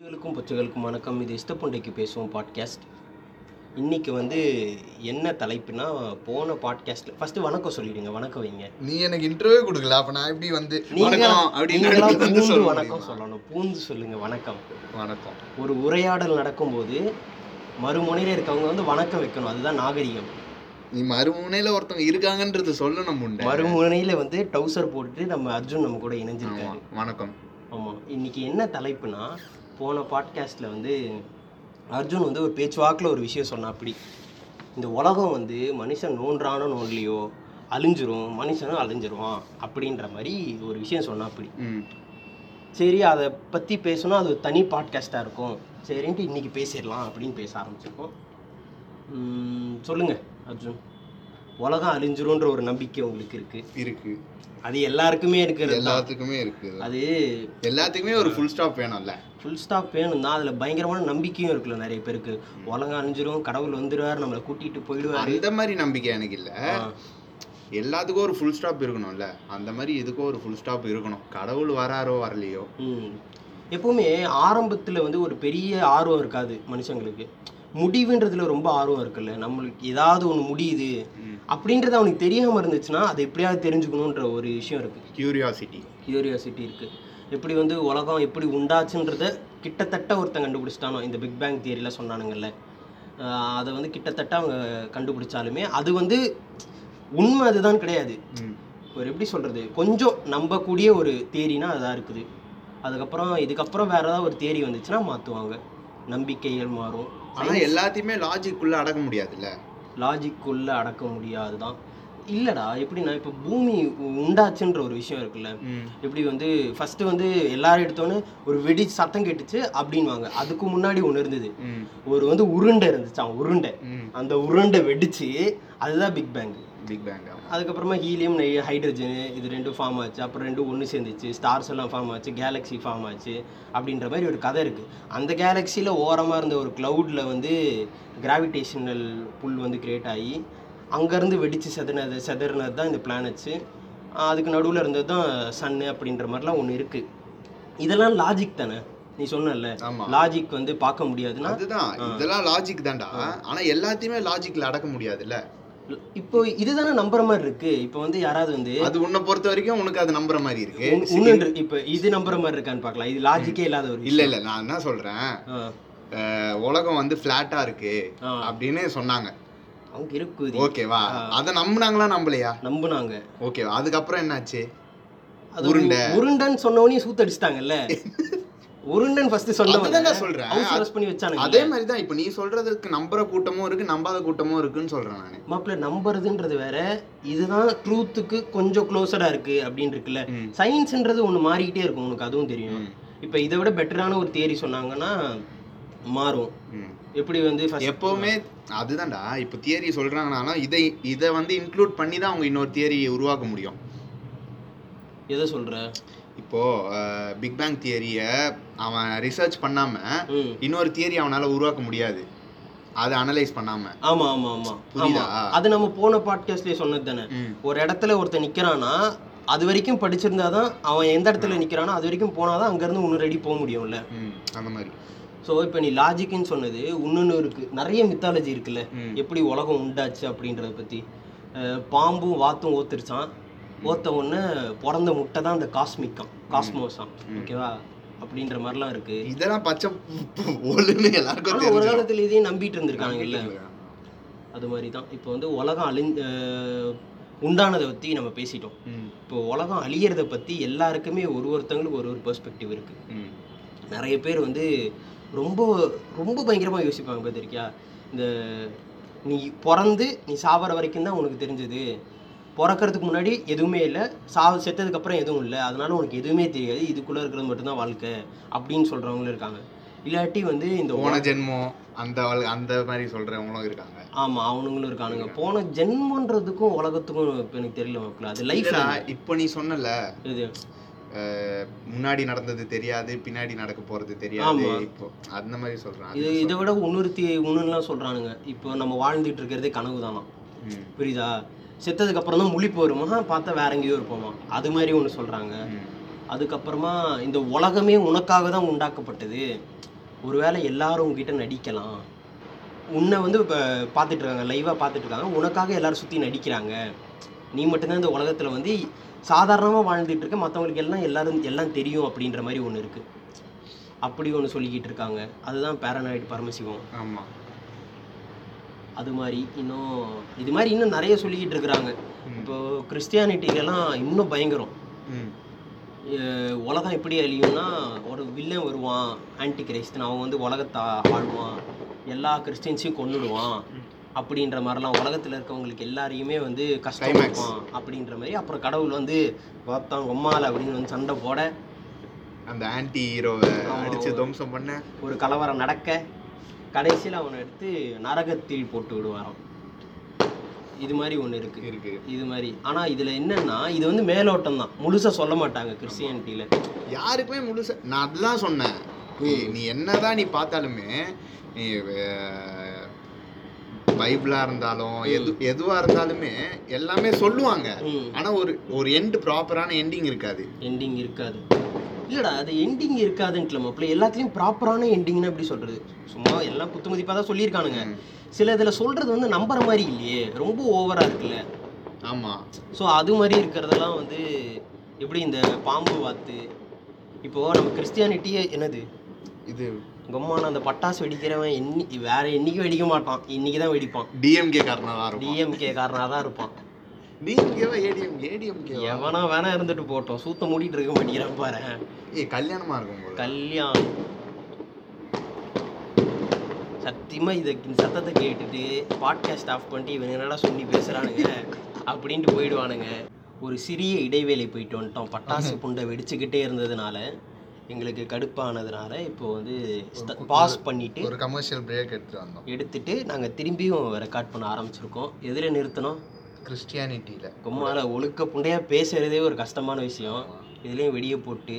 பொச்சுகளுக்கும் பொச்சுகளுக்கும் வணக்கம். இது இஷ்டப்பொண்டைக்கு பேசுவோம் பாட்காஸ்ட் இன்னைக்கு வந்து என்ன தலைப்புனா போன பாட்காஸ்ட்டில் ஃபஸ்ட்டு வணக்கம் சொல்லிடுங்க வணக்கம் வைங்க. நீ எனக்கு இன்டர்வியூ கொடுக்கல அப்ப நான் எப்படி வந்து நீங்களா வணக்கம்? சொல்லணும். பூந்து சொல்லுங்க வணக்கம். வணக்கம். ஒரு உரையாடல் நடக்கும்போது மறுமுனையில் இருக்கவங்க வந்து வணக்கம் வைக்கணும். அதுதான் நாகரிகம். நீ மறுமுனையில ஒருத்தவங்க இருக்காங்கன்றது சொல்லணும் முண்டை. மறுமுனையில் வந்து டவுசர் போட்டுட்டு நம்ம அர்ஜுன் நம்ம கூட ஆமா, இணைஞ்சிருக்காரு வணக்கம். ஆமாம் இன்னைக்கு என்ன தலைப்புனா போன பாட்காஸ்ட்டில் வந்து அர்ஜுன் வந்து ஒரு பேச்சுவாக்கில் ஒரு விஷயம் சொன்னா அப்படி. இந்த உலகம் வந்து மனுஷன் நோன்றானோ நோன்லையோ அழிஞ்சிரும் மனுஷனும் அழிஞ்சிருவான் அப்படின்ற மாதிரி ஒரு விஷயம் சொன்னா அப்படி. சரி அதை பற்றி பேசணும் அது ஒரு தனி பாட்காஸ்ட்டாக இருக்கும். சரின்ட்டு இன்னைக்கு பேசிடலாம் அப்படின்னு பேச ஆரம்பிச்சிருக்கோம். உம், சொல்லுங்க அர்ஜுன். உலகம் அழிஞ்சிரும்ன்ற ஒரு நம்பிக்கை உங்களுக்கு இருக்கு. இருக்கு. அது எல்லாருக்குமே இருக்கிறது தான். எல்லாத்துக்குமே இருக்கு அது எல்லாத்துக்குமே ஒரு ஃபுல் ஸ்டாப் வேணும்ல. ஃபுல் ஸ்டாப் வேணும் தான். அதில் பயங்கரமான நம்பிக்கையும் இருக்குல்ல நிறைய பேருக்கு. உலகம் அழிஞ்சிரும் கடவுள் வந்துடுவார் நம்மளை கூட்டிட்டு போயிடுவார். அந்த மாதிரி நம்பிக்கை எனக்கு இல்ல. எல்லாத்துக்கும் ஒரு ஃபுல் ஸ்டாப் இருக்கணும்ல. அந்த மாதிரி இதுக்கும் ஒரு ஃபுல் ஸ்டாப் இருக்கணும். கடவுள் வராரோ வரலையோ. எப்பவுமே ஆரம்பத்தில் வந்து ஒரு பெரிய ஆர்வம் இருக்காது மனுஷங்களுக்கு. முடிவுன்றதுல ரொம்ப ஆர்வம் இருக்குல்ல. நம்மளுக்கு ஏதாவது ஒன்று முடியுது. அப்படின்றது அவனுக்கு தெரியாமல் இருந்துச்சுன்னா அதை எப்படியாவது தெரிஞ்சுக்கணுன்ற ஒரு விஷயம் இருக்குது கியூரியாசிட்டி கியூரியாசிட்டி இருக்குது எப்படி வந்து உலகம் எப்படி உண்டாச்சுன்றத கிட்டத்தட்ட ஒருத்தன் கண்டுபிடிச்சிட்டானோ இந்த பிக் பேங் தியரியில் சொன்னானுங்கல்ல. அதை வந்து கிட்டத்தட்ட அவங்க கண்டுபிடிச்சாலுமே அது வந்து உண்மை அதுதான் கிடையாது. ஒரு எப்படி சொல்கிறது கொஞ்சம் நம்பக்கூடிய ஒரு தேரினா அதான் இருக்குது. அதுக்கப்புறம் இதுக்கப்புறம் வேற ஏதாவது ஒரு தேரி வந்துச்சுன்னா மாற்றுவாங்க நம்பிக்கைகள் மாறும். ஆனா எல்லாத்தையுமே லாஜிக் உள்ள அடக்க முடியாதுல்ல? லாஜிக்குள்ளே அடக்க முடியாது தான் இல்லைடா எப்படின்னா இப்போ பூமி உண்டாச்சுன்ற ஒரு விஷயம் இருக்குல்ல. எப்படி வந்து ஃபர்ஸ்ட் வந்து எல்லாரும் எடுத்தோன்னே ஒரு வெடி சத்தம் கேட்டுச்சு அப்படின்வாங்க அதுக்கு முன்னாடி ஒன்று இருந்தது. ஒரு வந்து உருண்டை இருந்துச்சாம் உருண்டை. அந்த உருண்டை வெடிச்சு அதுதான் பிக் பேங் பிக் பேங் அதுக்கப்புறமா ஹீலியம் ஹைட்ரஜனு இது ரெண்டும் ஃபார்ம் ஆச்சு. அப்புறம் ரெண்டும் ஒன்று சேர்ந்துச்சு. ஸ்டார்ஸ் எல்லாம் ஃபார்ம் ஆச்சு. கேலக்ஸி ஃபார்ம் ஆச்சு. அப்படின்ற மாதிரி ஒரு கதை இருக்குது அந்த கேலக்ஸியில் ஓரமாக இருந்த ஒரு க்ளவுடில் வந்து கிராவிடேஷனல் புல் வந்து கிரியேட் ஆகி அங்கேருந்து வெடித்து செதனது செதறினது தான் இந்த பிளானட்ஸு அதுக்கு நடுவில் இருந்தது தான் சன்னு அப்படின்ற மாதிரிலாம் ஒன்று இருக்குது இதெல்லாம் லாஜிக் தானே? நீ சொன்னல லாஜிக் வந்து பார்க்க முடியாதுன்னா அதுதான். இதெல்லாம் லாஜிக் தான்டா. ஆனா எல்லாத்தையுமே லாஜிக்ல அடக்க முடியாதுல்ல. இப்போ இதுதானே நம்புற மாதிரி இருக்கு. இப்போ வந்து யாராவது வந்து அது உன்னை பொறுத்த வரைக்கும் உனக்கு அது நம்புற மாதிரி இருக்கு. உன்னுன்று இப்ப இது நம்புற மாதிரி இருக்கான்னு பார்க்கலாம். இது லாஜிக்கே இல்லாத ஒரு இல்ல இல்ல நான் என்ன சொல்றேன்? உலகம் வந்து பிளாட்டா இருக்கு. அப்படின்னு சொன்னாங்க. அவங்க இருக்குது ஓகேவா அத நம்புனாங்களா நம்பலையா? நம்புனாங்க. ஓகேவா அதுக்கப்புறம் என்னாச்சு? அது உருண்டை. உருண்டைன்னு சொன்னவனையும் சூத்தடிச்சிட்டாங்கல்ல. உருண்டன் ஃபர்ஸ்ட் நான் சொல்றேன். ஹவுஸ் பண்ணி வச்சானுங்க. அதே மாதிரி தான் இப்போ நீ சொல்றதுக்கு நம்புற கூட்டமும் இருக்கு நம்பாத கூட்டமும் இருக்குன்னு சொல்றேன் நானு. மாப்பிள்ள நம்புறதுன்றது வேற இதுதான் ட்ரூத்துக்கு கொஞ்சம் க்ளோஸரா இருக்கு அப்படின்னு இருக்குல்ல. சயின்ஸ்ன்றது ஒன்று மாறிக்கிட்டே இருக்கும் உனக்கு அதுவும் தெரியும். இப்போ இதை விட பெட்டரான ஒரு தியரி சொன்னாங்கன்னா மாறும். எப்படி வந்து எப்பவுமே அதுதான்டா இப்போ தியரி சொல்றாங்கன்னா இதை இதை வந்து இன்க்ளூட் பண்ணி தான் அவங்க இன்னொரு தியரியை உருவாக்க முடியும். எதை சொல்ற? இப்போ பிக் பேங் தியரியை அவன் ரிசர்ச் பண்ணாம இன்னொரு தியரி அவனால உருவாக்க முடியாது. அதை அனலைஸ் பண்ணாம. ஆமா ஆமா ஆமா. புரியுதா? அது நம்ம போன பாட்காஸ்ட்லயே சொன்னது தானே. ஒரு இடத்துல ஒருத்தன் நிக்கிறானா அது வரைக்கும் படிச்சிருந்தாதான் அவன் எந்த இடத்துல நிக்கிறானோ அது வரைக்கும் போனாதான் அங்கிருந்து இன்னொரு அடி போக முடியும்ல. அந்த மாதிரி. ஸோ இப்போ நீ லாஜிக்னு சொன்னது இன்னொன்று இருக்கு. நிறைய மித்தாலஜி இருக்குல்ல. எப்படி உலகம் உண்டாச்சு அப்படின்றத பத்தி. அஹ் பாம்பும் வாத்தும் ஓத்துருச்சான் ஓத்த உடனே பிறந்த முட்டை தான் அந்த காஸ்மிக்காம் காஸ்மோஸாம் ஓகேவா? அப்படின்ற மாதிரிலாம் இருக்கு. இதெல்லாம் பச்சை எல்லாருக்கும் ஒரு. காலத்துல இதையும் நம்பிட்டு இருந்திருக்காங்கல்ல அது மாதிரி தான் இப்போ வந்து உலகம் அழி உண்டானதை பற்றி நம்ம பேசிட்டோம். இப்போ உலகம் அழியறத பற்றி எல்லாருக்குமே ஒரு ஒருத்தவங்களுக்கு ஒரு ஒரு பெர்ஸ்பெக்டிவ் இருக்குது ம், நிறைய பேர் வந்து ரொம்ப ரொம்ப பயங்கரமாக யோசிப்பாங்க பார்த்திருக்கியா? இந்த நீ பிறந்து நீ சாவர வரைக்கும் தான் உனக்கு தெரிஞ்சது. பிறக்கறதுக்கு முன்னாடி எதுவுமே இல்லை. சாவு செத்ததுக்கு அப்புறம் எதுவும் இல்லை. அதனால உனக்கு எதுவுமே தெரியாது. இதுக்குள்ளே இருக்கிறது மட்டும்தான் வாழ்க்கை அப்படின்னு சொல்கிறவங்களும் இருக்காங்க. இல்லாட்டி வந்து இந்த போன ஜென்மம் அந்த அந்த மாதிரி சொல்றவங்களும் இருக்காங்க. ஆமாம் அவனுங்களும் இருக்கானுங்க. போன ஜென்மன்றதுக்கும் உலகத்துக்கும் இப்போ எனக்கு தெரியல மக்கள். அது லைஃப் இப்போ நீ சொன்னல. இது முன்னாடி நடந்தது தெரியாது பின்னாடி நடக்க போறது தெரியாது. இப்போ அந்த மாதிரி சொல்றேன். இது இதை விட இன்னொருத்தி இன்னொன்னுலாம் சொல்கிறானுங்க இப்போ நம்ம வாழ்ந்துட்டு இருக்கிறதே கனவு தானா புரியுதா? செத்ததுக்கு அப்புறம் தான் முழிப்பு வருமா? பார்த்தா வேற எங்கேயோ இருப்போமா? அது மாதிரி ஒன்று சொல்கிறாங்க அதுக்கப்புறமா இந்த உலகமே உனக்காக தான் உண்டாக்கப்பட்டது. ஒருவேளை எல்லாரும் உங்ககிட்ட நடிக்கலாம். உன்னை வந்து இப்போ பார்த்துட்டு இருக்காங்க லைவாக பார்த்துட்டு இருக்காங்க. உனக்காக எல்லாரும் சுற்றி நடிக்கிறாங்க. நீ மட்டும்தான் இந்த உலகத்தில் வந்து சாதாரணமாக வாழ்ந்துட்டு இருக்க. மற்றவங்களுக்கு எல்லாம் எல்லாரும் எல்லாம் தெரியும் அப்படின்ற மாதிரி ஒன்று இருக்குது அப்படி ஒன்று சொல்லிக்கிட்டு இருக்காங்க. அதுதான் பேரனாய்டு பரமசிவம். ஆமா. அது மாதிரி இன்னும் இது மாதிரி இன்னும் நிறைய சொல்லிக்கிட்டு இருக்கிறாங்க. இப்போ கிறிஸ்டியானிட்டிலலாம் இன்னும் பயங்கரம். உலகம் எப்படி அழியும்னா ஒரு வில்லன் வருவான் ஆன்டி கிரைஸ்டன் அவன் வந்து உலகத்தை ஆழ்வான் எல்லா கிறிஸ்டின்ஸையும் கொன்னுடுவான் அப்படின்ற மாதிரிலாம் உலகத்தில் இருக்கவங்களுக்கு எல்லாரையுமே வந்து கஷ்டம் Climax. கொடுப்பான் அப்படின்ற மாதிரி. அப்புறம் கடவுள் வந்து வாத்தான் கொம்மால அப்படின்னு வந்து சண்டை போட அந்த ஆன்டி ஹீரோவை ஒரு- துவம்சம் பண்ண. ஒரு கலவரம் நடக்க கடைசியில் அவனை எடுத்து நரகத்தில் போட்டு விடுவாராம். இது மாதிரி ஒன்று இருக்கு. இருக்கு. இது மாதிரி. ஆனால் இதில் என்னன்னா இது வந்து மேலோட்டம் தான். முழுசாக சொல்ல மாட்டாங்க கிறிஸ்டியானிட்டியில் யாருக்குமே முழுசா நான் அதுதான் சொன்னேன். நீ- என்னதான் நீ பார்த்தாலுமே நீ அஹ், பைபிளா இருந்தாலும் எது எதுவா இருந்தாலுமே எல்லாமே சொல்லுவாங்க. ம். ஆனா ஒரு ஒரு எண்ட் ப்ராப்பரான எண்டிங் இருக்காது. எண்டிங் இருக்காது. இல்லடா அது எண்டிங் இருக்காதுன்ட்டு மாப்பிள்ள எல்லாத்துலேயும் ப்ராப்பரான எண்டிங்னு எப்படி சொல்கிறது சும்மா எல்லாம் குத்துமதிப்பாக தான் சொல்லியிருக்கானுங்க. சில இதில் சொல்கிறது வந்து நம்புற மாதிரி இல்லையே. ரொம்ப ஓவராக இருக்குல்ல. ஆமா. ஸோ அது மாதிரி இருக்கிறதெல்லாம் வந்து எப்படி இந்த பாம்பு வாத்து? இப்போது நம்ம கிறிஸ்டியானிட்டியே என்னது? இது கம்மான அந்த பட்டாசு வெடிக்கிறவன் என்னி வேற என்னைக்கும் வெடிக்க மாட்டான். இன்னைக்கு தான் வெடிப்பான் டிஎம்கே காரணம் டிஎம்கே காரனாக தான் இருப்பான். டிஎம்கேவா ஏடிஎம் ஏடிஎம்கே எவனா வேணா இருந்துட்டு போட்டோம். சூத்த மூடிட்டு இருக்க மாட்டேங்கிறான் பாரு. ஏய் கல்யாணமா இருக்கும் கல்யாணம். சத்தியமா இதை சத்தத்தை கேட்டுட்டு பாட்காஸ்ட் ஆஃப் பண்ணிட்டு இவன் என்னடா சொல்லி பேசுறானுங்க அப்படின்ட்டு போயிடுவானுங்க. ஒரு சிறிய இடைவேளை போயிட்டு வந்துட்டோம். பட்டாசு புண்டை வெடிச்சுக்கிட்டே இருந்ததுனால எங்களுக்கு கடுப்பானதுனால இப்போ வந்து பாஸ் பண்ணிட்டு ஒரு கமர்ஷியல் பிரேக் எடுத்துட்டு வந்தோம். எடுத்துட்டு நாங்கள் திரும்பியும் ரெக்கார்ட் பண்ண ஆரம்பிச்சிருக்கோம். எதில் நிறுத்தணும். கிறிஸ்டியானிட்டியில கொம்மால ஒழுக்க புண்டையா பேசுறதே ஒரு கஷ்டமான விஷயம். இதுலேயும் வெடியை போட்டு.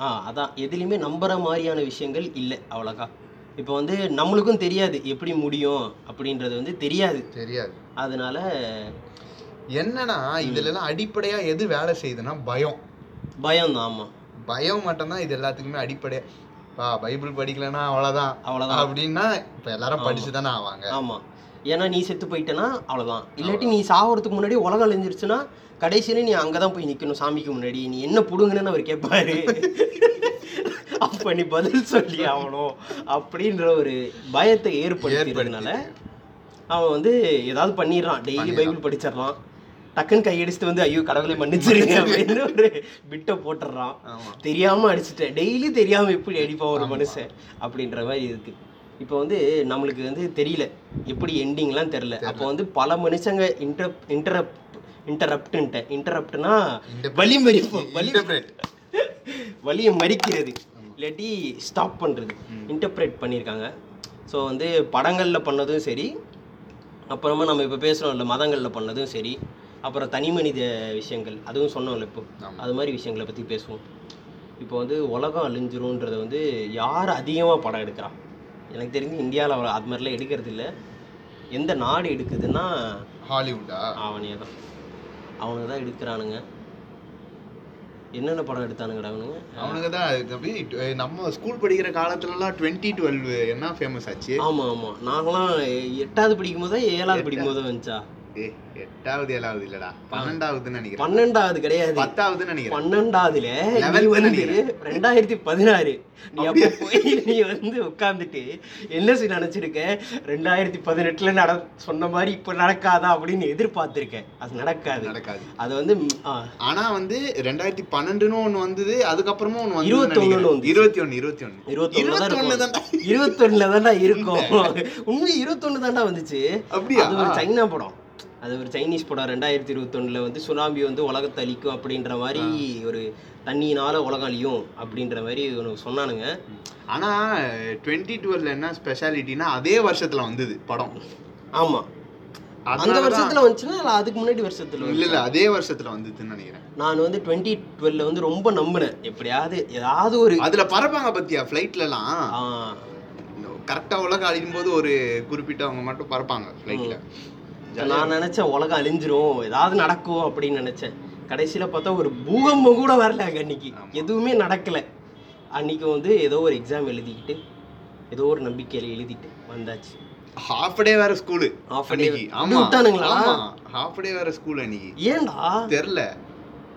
ஆ அதான் எதுலேயுமே நம்புற மாதிரியான விஷயங்கள் இல்லை அவ்வளோக்கா. இப்போ வந்து நம்மளுக்கும் தெரியாது எப்படி முடியும் அப்படின்றது வந்து தெரியாது. தெரியாது. அதனால என்னன்னா இதுல எல்லாம் அடிப்படையா எது வேலை செய்யுதுன்னா பயம். பயம் தான் ஆமாம் பயம் மட்டும்தான் இது எல்லாத்துக்குமே அடிப்படையா பா பைபிள் படிக்கலன்னா அவ்வளவுதான். அவ்வளோதான் அப்படின்னா இப்ப எல்லாரும். படிச்சு தானே ஆவாங்க. ஆமாம் ஏன்னா நீ செத்து போயிட்டேன்னா அவ்வளோதான் இல்லாட்டி நீ சாவறதுக்கு முன்னாடி உலகம் அழிஞ்சிருச்சுன்னா கடைசியில நீ அங்கே தான் போய் நிற்கணும் சாமிக்கு முன்னாடி. நீ என்ன புடுங்கன்னு அவர் கேட்பாரு அப்போ நீ பதில் சொல்லி ஆகணும் அப்படின்ற ஒரு பயத்தை ஏற்படுத்தினால அவன் வந்து ஏதாவது பண்ணிடுறான். டெய்லி. பைபிள் படிச்சிடறான். டக்குன்னு கையடிச்சுட்டு வந்து ஐயோ கடவுளை மன்னிச்சிருங்க அப்படின்னு ஒரு பிட்டை போட்டுடுறான். ஆமா. தெரியாம அடிச்சுட்டேன். டெய்லி தெரியாம எப்படி அடிப்பான் ஒரு மனுஷன் அப்படின்ற மாதிரி இருக்கு. இப்போ வந்து நம்மளுக்கு வந்து தெரியல. எப்படி எண்டிங்லாம் தெரில அப்போ வந்து பல மனுஷங்க இன்டர் இன்டரப்ட் இன்டரப்டுன்ட்டேன் இன்டரப்ட்னா Interpret. வலி மறிப்பு வலி. வலியை மறிக்கிறது. இல்லாட்டி ஸ்டாப் பண்ணுறது இன்டர்பிரேட் பண்ணியிருக்காங்க ஸோ வந்து படங்களில் பண்ணதும் சரி. அப்புறமா நம்ம இப்போ பேசுகிறோம்ல மதங்களில் பண்ணதும் சரி. அப்புறம் தனி மனித விஷயங்கள். அதுவும் சொன்னோம்ல இப்போ. அது மாதிரி விஷயங்களை பற்றி பேசுவோம். இப்போ வந்து உலகம் அழிஞ்சிரும்ன்றத வந்து யார் அதிகமாக படம் எடுக்கிறா? எனக்கு தெரிஞ்சு இந்தியாவில் அவ்வளோ அது மாதிரிலாம் எடுக்கிறது இல்லை எந்த நாடு எடுக்குதுன்னா ஹாலிவுட்டா? அவனே தான் அவனுங்க தான் எடுக்கிறானுங்க. என்னென்ன படம் எடுத்தானுங்கடா அவனுங்க? அவனுக்கு தான் நம்ம ஸ்கூல் படிக்கிற காலத்துலலாம் டுவெண்ட்டி டுவெல் என்ன ஃபேமஸ் ஆச்சு? ஆமா ஆமா. நாங்களாம் எட்டாவது படிக்கும் போதோ ஏழாவது படிக்கும் போதோ வந்துச்சா? எட்டாவது ஏழாவது இல்லடா. பன்னெண்டாவதுன்னு நினைக்கிறேன். பன்னெண்டாவது கிடையாது. பத்தாவதுன்னு நினைக்கிறேன். பன்னெண்டாவதுல வந்து. ரெண்டாயிரத்தி பதினாறு. நீ அப்போ? போய் நீ வந்து உட்காந்துட்டு என்ன செய்ய நினைச்சிருக்க? ரெண்டாயிரத்தி பதினெட்டுல நட சொன்ன மாதிரி இப்ப நடக்காதா அப்படின்னு எதிர்பார்த்திருக்க. அது நடக்காது. நடக்காது. அது வந்து ஆனா வந்து ரெண்டாயிரத்தி பன்னெண்டுன்னு ஒண்ணு வந்தது அதுக்கப்புறமா ஒண்ணு வந்து இருபத்தொன்னுன்னு வந்துச்சு. இருபத்தி ஒண்ணு இருபத்தி தான் இருபத்தொன்னு இருக்கும். தான்டா. இருபத்தொன்னுல தான்டா இருக்கும். உண்மை இருபத்தொன்னு தான்டா வந்துச்சு. அப்படியா? அது ஒரு சைனா படம். அது ஒரு சைனீஸ் படம். ரெண்டாயிரத்தி இருபத்தொன்னுல வந்து சுனாமி வந்து உலகத்தை அழிக்கும் அப்படின்ற மாதிரி ஒரு தண்ணியினால உலகம் அழியும் அப்படின்ற மாதிரி ஒன்று சொன்னானுங்க. ஆனா டுவெண்ட்டி டுவெல்ல என்ன ஸ்பெஷாலிட்டினா அதே வருஷத்துல வந்தது படம். ஆமா. அந்த வருஷத்துல வந்துச்சுன்னா இல்ல அதுக்கு முன்னாடி வருஷத்துல இல்ல? இல்ல அதே வருஷத்துல வந்ததுன்னு நினைக்கிறேன். நான் வந்து டுவெண்ட்டி டுவெல்ல வந்து ரொம்ப நம்பினேன். எப்படியாவது ஏதாவது ஒரு அதுல பறப்பாங்க பத்தியா ஃபிளைட்ல எல்லாம் ஆ, கரெக்டா உலகம் அழியும் போது ஒரு குறிப்பிட்டவங்க மட்டும் பறப்பாங்க ஃபிளைட்ல நான் நினைச்சேன் உலகம் அழிஞ்சிரும். ஏதாவது நடக்கும் அப்படின்னு நினைச்சேன். கடைசியில பார்த்தா ஒரு பூகம்பம் கூட வரல அன்னைக்கு. எதுவுமே நடக்கல. அன்னைக்கு வந்து ஏதோ ஒரு எக்ஸாம் எழுதிக்கிட்டு ஏதோ ஒரு நம்பிக்கையில எழுதிட்டு வந்தாச்சு. ஹாஃப் டே வேற ஸ்கூலு. அன்னைக்கு. அப்படி ஆமா. விட்டானுங்களா? ஹாஃப் டே வேற ஸ்கூல் அன்னைக்கு. ஏன்டா? தெரியல.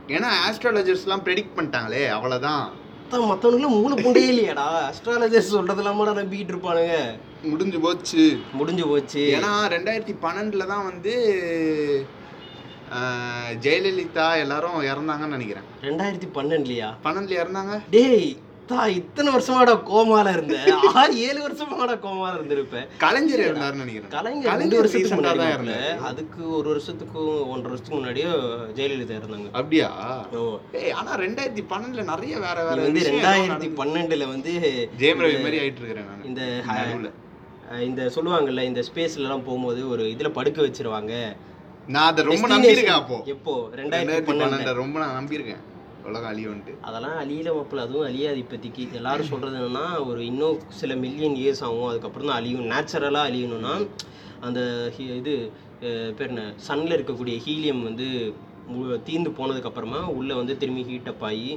ஏன்னா ஆஸ்ட்ராலஜர்ஸ்லாம் ப்ரெடிக்ட் பண்ணிட்டாங்களே அவ்வளவுதான். மொத்தம் மற்றவனுக்குலாம் மூணு புண்டே இல்லையாடா? அஸ்ட்ராலஜர்ஸ் சொல்றதெல்லாம் நம்பிக்கிட்டு இருப்பானுங்க. முடிஞ்சு போச்சு. முடிஞ்சு போச்சு. ஏன்னா ரெண்டாயிரத்தி பன்னெண்டுல தான் வந்து ஜெயலலிதா எல்லாரும் இறந்தாங்கன்னு நினைக்கிறேன். ரெண்டாயிரத்தி பன்னெண்டுலையா? பன்னெண்டுல இறந்தாங்க. டேய் தா இத்தனை வருஷமாடா கோமால இருந்த. ஆறு ஏழு வருஷமாடா கோமால இருந்திருப்ப கலைஞர் இருந்தாருன்னு நினைக்கிறேன். கலைஞர் ரெண்டு வருஷத்துக்கு முன்னாடி தான். இருந்தாரு. அதுக்கு ஒரு வருஷத்துக்கும் ஒன்றரை வருஷத்துக்கு முன்னாடியோ ஜெயலலிதா இருந்தாங்க. அப்படியா? ஆனா ரெண்டாயிரத்தி பன்னெண்டுல நிறைய வேற வேற வந்து ரெண்டாயிரத்தி. பன்னெண்டுல வந்து ஜெயம் ரவி மாதிரி ஆயிட்டு இருக்கிறேன் நான். இந்த இந்த சொல்லுவாங்கல்ல இந்த ஸ்பேஸ்ல எல்லாம் போகும்போது ஒரு இதுல படுக்க வச்சிருவாங்க. நான் அதை ரொம்ப நம்பியிருக்கேன் அப்போ. எப்போ? ரெண்டாயிரத்தி பன்னெண்டு ரொம்ப நான் நம்பியிருக்கேன். உலகம் அழியும்ட்டு அதெல்லாம் அழியில மாப்பிள்ள. அதுவும் அழியாது இப்போதைக்கு. எல்லாரும் சொல்றது என்னன்னா ஒரு இன்னும் சில மில்லியன் இயர்ஸ் ஆகும். அதுக்கப்புறம் தான் அழியும். நேச்சுரலாக அழியணும்னா அந்த இது பேர் என்ன? சன்ல இருக்கக்கூடிய ஹீலியம் வந்து தீர்ந்து போனதுக்கு அப்புறமா உள்ள வந்து திரும்பி ஹீட்டப் ஆகி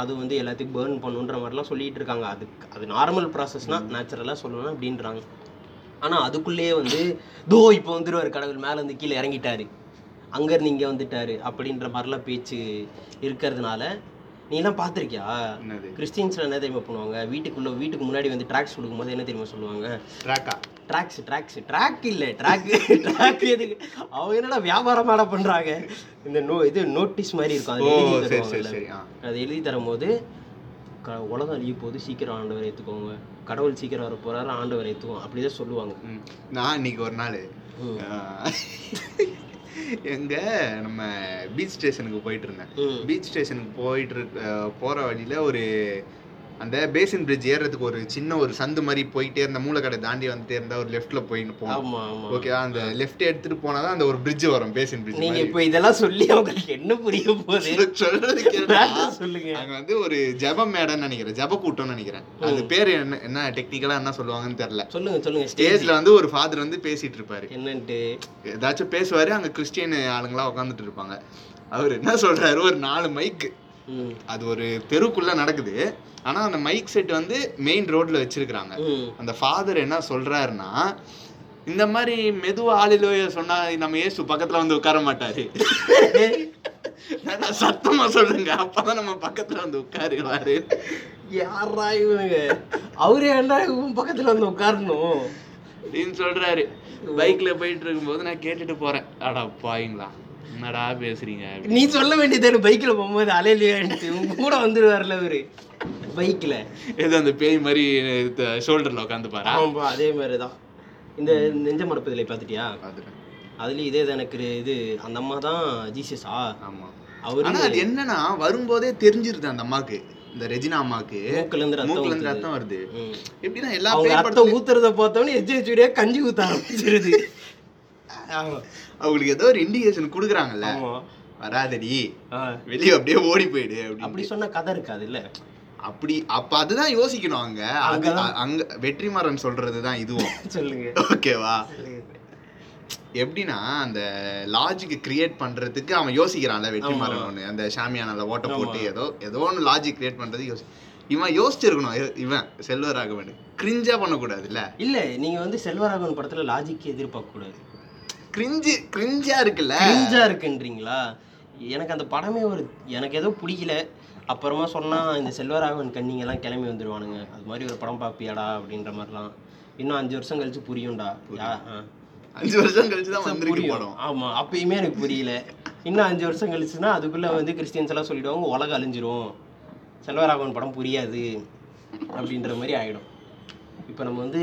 அது வந்து எல்லாத்தையும் பேர்ன் பண்ணுன்ற மாதிரிலாம் சொல்லிட்டு இருக்காங்க. அதுக்கு அது நார்மல் ப்ராசஸ்னா நேச்சுரலாக சொல்லணும் அப்படின்றாங்க. ஆனா அதுக்குள்ளேயே வந்து தோ இப்போ வந்துருவாரு கடவுள். மேல இருந்து கீழே இறங்கிட்டாரு. அங்க இருந்து இங்க வந்துட்டாரு அப்படின்ற மாதிரிலாம் பேச்சு இருக்கிறதுனால நீ எல்லாம் பார்த்திருக்கியா கிறிஸ்டின்ஸ்ல என்ன தெரியுமா பண்ணுவாங்க? வீட்டுக்குள்ள வீட்டுக்கு முன்னாடி வந்து ட்ராக்ஸ் கொடுக்கும்போது என்ன தெரியுமா சொல்லுவாங்க? ட்ராக்கா ட்ராக்ஸ் ட்ராக்ஸ் ட்ராக் இல்ல ட்ராக் ட்ராக் எதுக்கு அவங்க என்னடா வியாபாரமாடா பண்றாங்க? இந்த நோ இது நோட்டீஸ் மாதிரி இருக்கும். அது எழுதி அது எழுதி தரும்போது க உலகம் அழிய போது சீக்கிரம் ஆண்டவர் ஏற்றுக்கோங்க கடவுள் சீக்கிரம் வர போறாரு ஆண்டவர் ஏற்றுவோம் அப்படிதான் சொல்லுவாங்க. நான் இன்னைக்கு ஒரு நாள். எங்க நம்ம பீச் ஸ்டேஷனுக்கு போயிட்டு இருந்தேன். பீச் ஸ்டேஷனுக்கு போயிட்டு இருக்க போற வழியில ஒரு அந்த பேசின் பிரிட்ஜ் ஏறுறதுக்கு ஒரு சின்ன ஒரு சந்து மாதிரி போயிட்டே இருந்த மூளைக்கடை தாண்டி வந்துட்டே இருந்தா ஒரு லெஃப்ட்ல போயின்னு ஆமா ஓகே அந்த லெஃப்ட் எடுத்துட்டு போனாதான் அந்த ஒரு பிரிட்ஜ் வரும் பேசின் பிரிட்ஜ் நீங்க இப்ப இதெல்லாம் சொல்லி அவங்களுக்கு என்ன புரிய போகுது? சொல்றது சொல்லுங்க. அங்க வந்து ஒரு ஜப மேடைன்னு நினைக்கிறேன் ஜப கூட்டம்னு நினைக்கிறேன். அது பேரு என்ன என்ன டெக்னிக்கலா என்ன சொல்லுவாங்கன்னு தெரியல. சொல்லுங்க சொல்லுங்க ஸ்டேஜ் ஸ்டேஜ்ல வந்து ஒரு ஃபாதர் வந்து பேசிட்டு இருப்பாரு. என்னன்ட்டு? ஏதாச்சும் பேசுவாரு அங்க கிறிஸ்டியன் ஆளுங்களா உட்காந்துட்டு இருப்பாங்க. அவர் என்ன சொல்றாரு ஒரு நாலு மைக் ம் அது ஒரு தெருக்குள்ள நடக்குது. ஆனா அந்த மைக் செட் வந்து மெயின் ரோட்ல வச்சிருக்காங்க ம். அந்த ஃபாதர் என்ன சொல்றாருன்னா இந்த மாதிரி மெதுவா ஆளிலோய சொன்னா நம்ம இயேசு பக்கத்துல வந்து உட்கார மாட்டாரு. சத்தமா சொல்லுங்க? அப்பதான் நம்ம பக்கத்துல வந்து உட்காருவாரு. யாரா இவனுங்க? அவரு என்ன இவன் பக்கத்துல வந்து உட்காரணும்? அப்படின்னு சொல்றாரு. பைக்ல போயிட்டு இருக்கும்போது நான் கேட்டுட்டு போறேன். அடா பாயிங்களா என்னடா பேசுறீங்க. நீ சொல்ல வேண்டியது பைக்ல போகும்போது அலையிலையான்ட்டு உங்க கூட வந்துருவார்ல அவரு பைக்ல ஏதோ அந்த பேய் மாதிரி ஷோல்டர்ல உட்காந்து பாரா? அதே மாதிரிதான். இந்த நெஞ்ச மரப்பதிலை பார்த்துட்டியா? பாத்துட்டேன் அதுலயும் இதே தான் எனக்கு இது. அந்த அம்மா தான் ஜீசஸா ஆமா. அவரு அது என்னன்னா வரும்போதே தெரிஞ்சிருது அந்த அம்மாக்கு. இந்த ரெஜினா அம்மாக்கு. மூக்குல இருந்து மூக்குல இருந்து. ரத்தம் வருது. எப்படின்னா எல்லா அவங்க ரத்தம் ஊத்துறத பார்த்தோன்னே எஜ்ஜி கஞ்சி ஊத்த ஆரம்பிச்சிருது. அவங்களுக்கு ஏதோ ஒரு இண்டிகேஷன் குடுக்குறாங்கல்ல. வராதடி. வெளிய அப்படியே ஓடி போயிடு அப்படி சொன்ன கதை இருக்காது இல்ல? அப்படி அப்ப அதுதான் யோசிக்கணும் அங்க. அங்கதான். அங்க வெற்றிமாறன் சொல்றதுதான் இதுவும். சொல்லுங்க. ஓகேவா எப்படின்னா அந்த லாஜிக் கிரியேட் பண்றதுக்கு அவன் யோசிக்கிறான்ல வெற்றிமாறன் ஒண்ணு. அந்த ஷாமியானால ஓட்ட போட்டு ஏதோ ஏதோ ஒன்று லாஜிக் கிரியேட் பண்றது யோசி. இவன் யோசிச்சிருக்கணும் இவன் செல்வராகவன். கிரிஞ்சா பண்ணக்கூடாதுல்ல? இல்ல நீங்க வந்து செல்வராகவன் படத்துல லாஜிக் எதிர்பார்க்க கூடாது கிரிஞ்சு கிரிஞ்சா இருக்குல்ல? கிரிஞ்சா இருக்குன்றீங்களா? எனக்கு அந்த படமே ஒரு எனக்கு ஏதோ பிடிக்கல. அப்புறமா சொன்னா இந்த செல்வராகவன் கண்ணிங்க எல்லாம் கிளம்பி வந்துருவானுங்க. அது மாதிரி ஒரு படம் பாப்பியாடா அப்படின்ற மாதிரிலாம். இன்னும் அஞ்சு வருஷம் கழிச்சு புரியும்டா. அஞ்சு வருஷம் கழிச்சு தான் புரியும். ஆமா அப்பயுமே எனக்கு புரியல. இன்னும் அஞ்சு வருஷம் கழிச்சுன்னா அதுக்குள்ள வந்து கிறிஸ்டியன்ஸ் எல்லாம் சொல்லிடுவாங்க உலகம் அழிஞ்சிரும். செல்வராகவன் படம் புரியாது. அப்படின்ற மாதிரி ஆயிடும். இப்போ நம்ம வந்து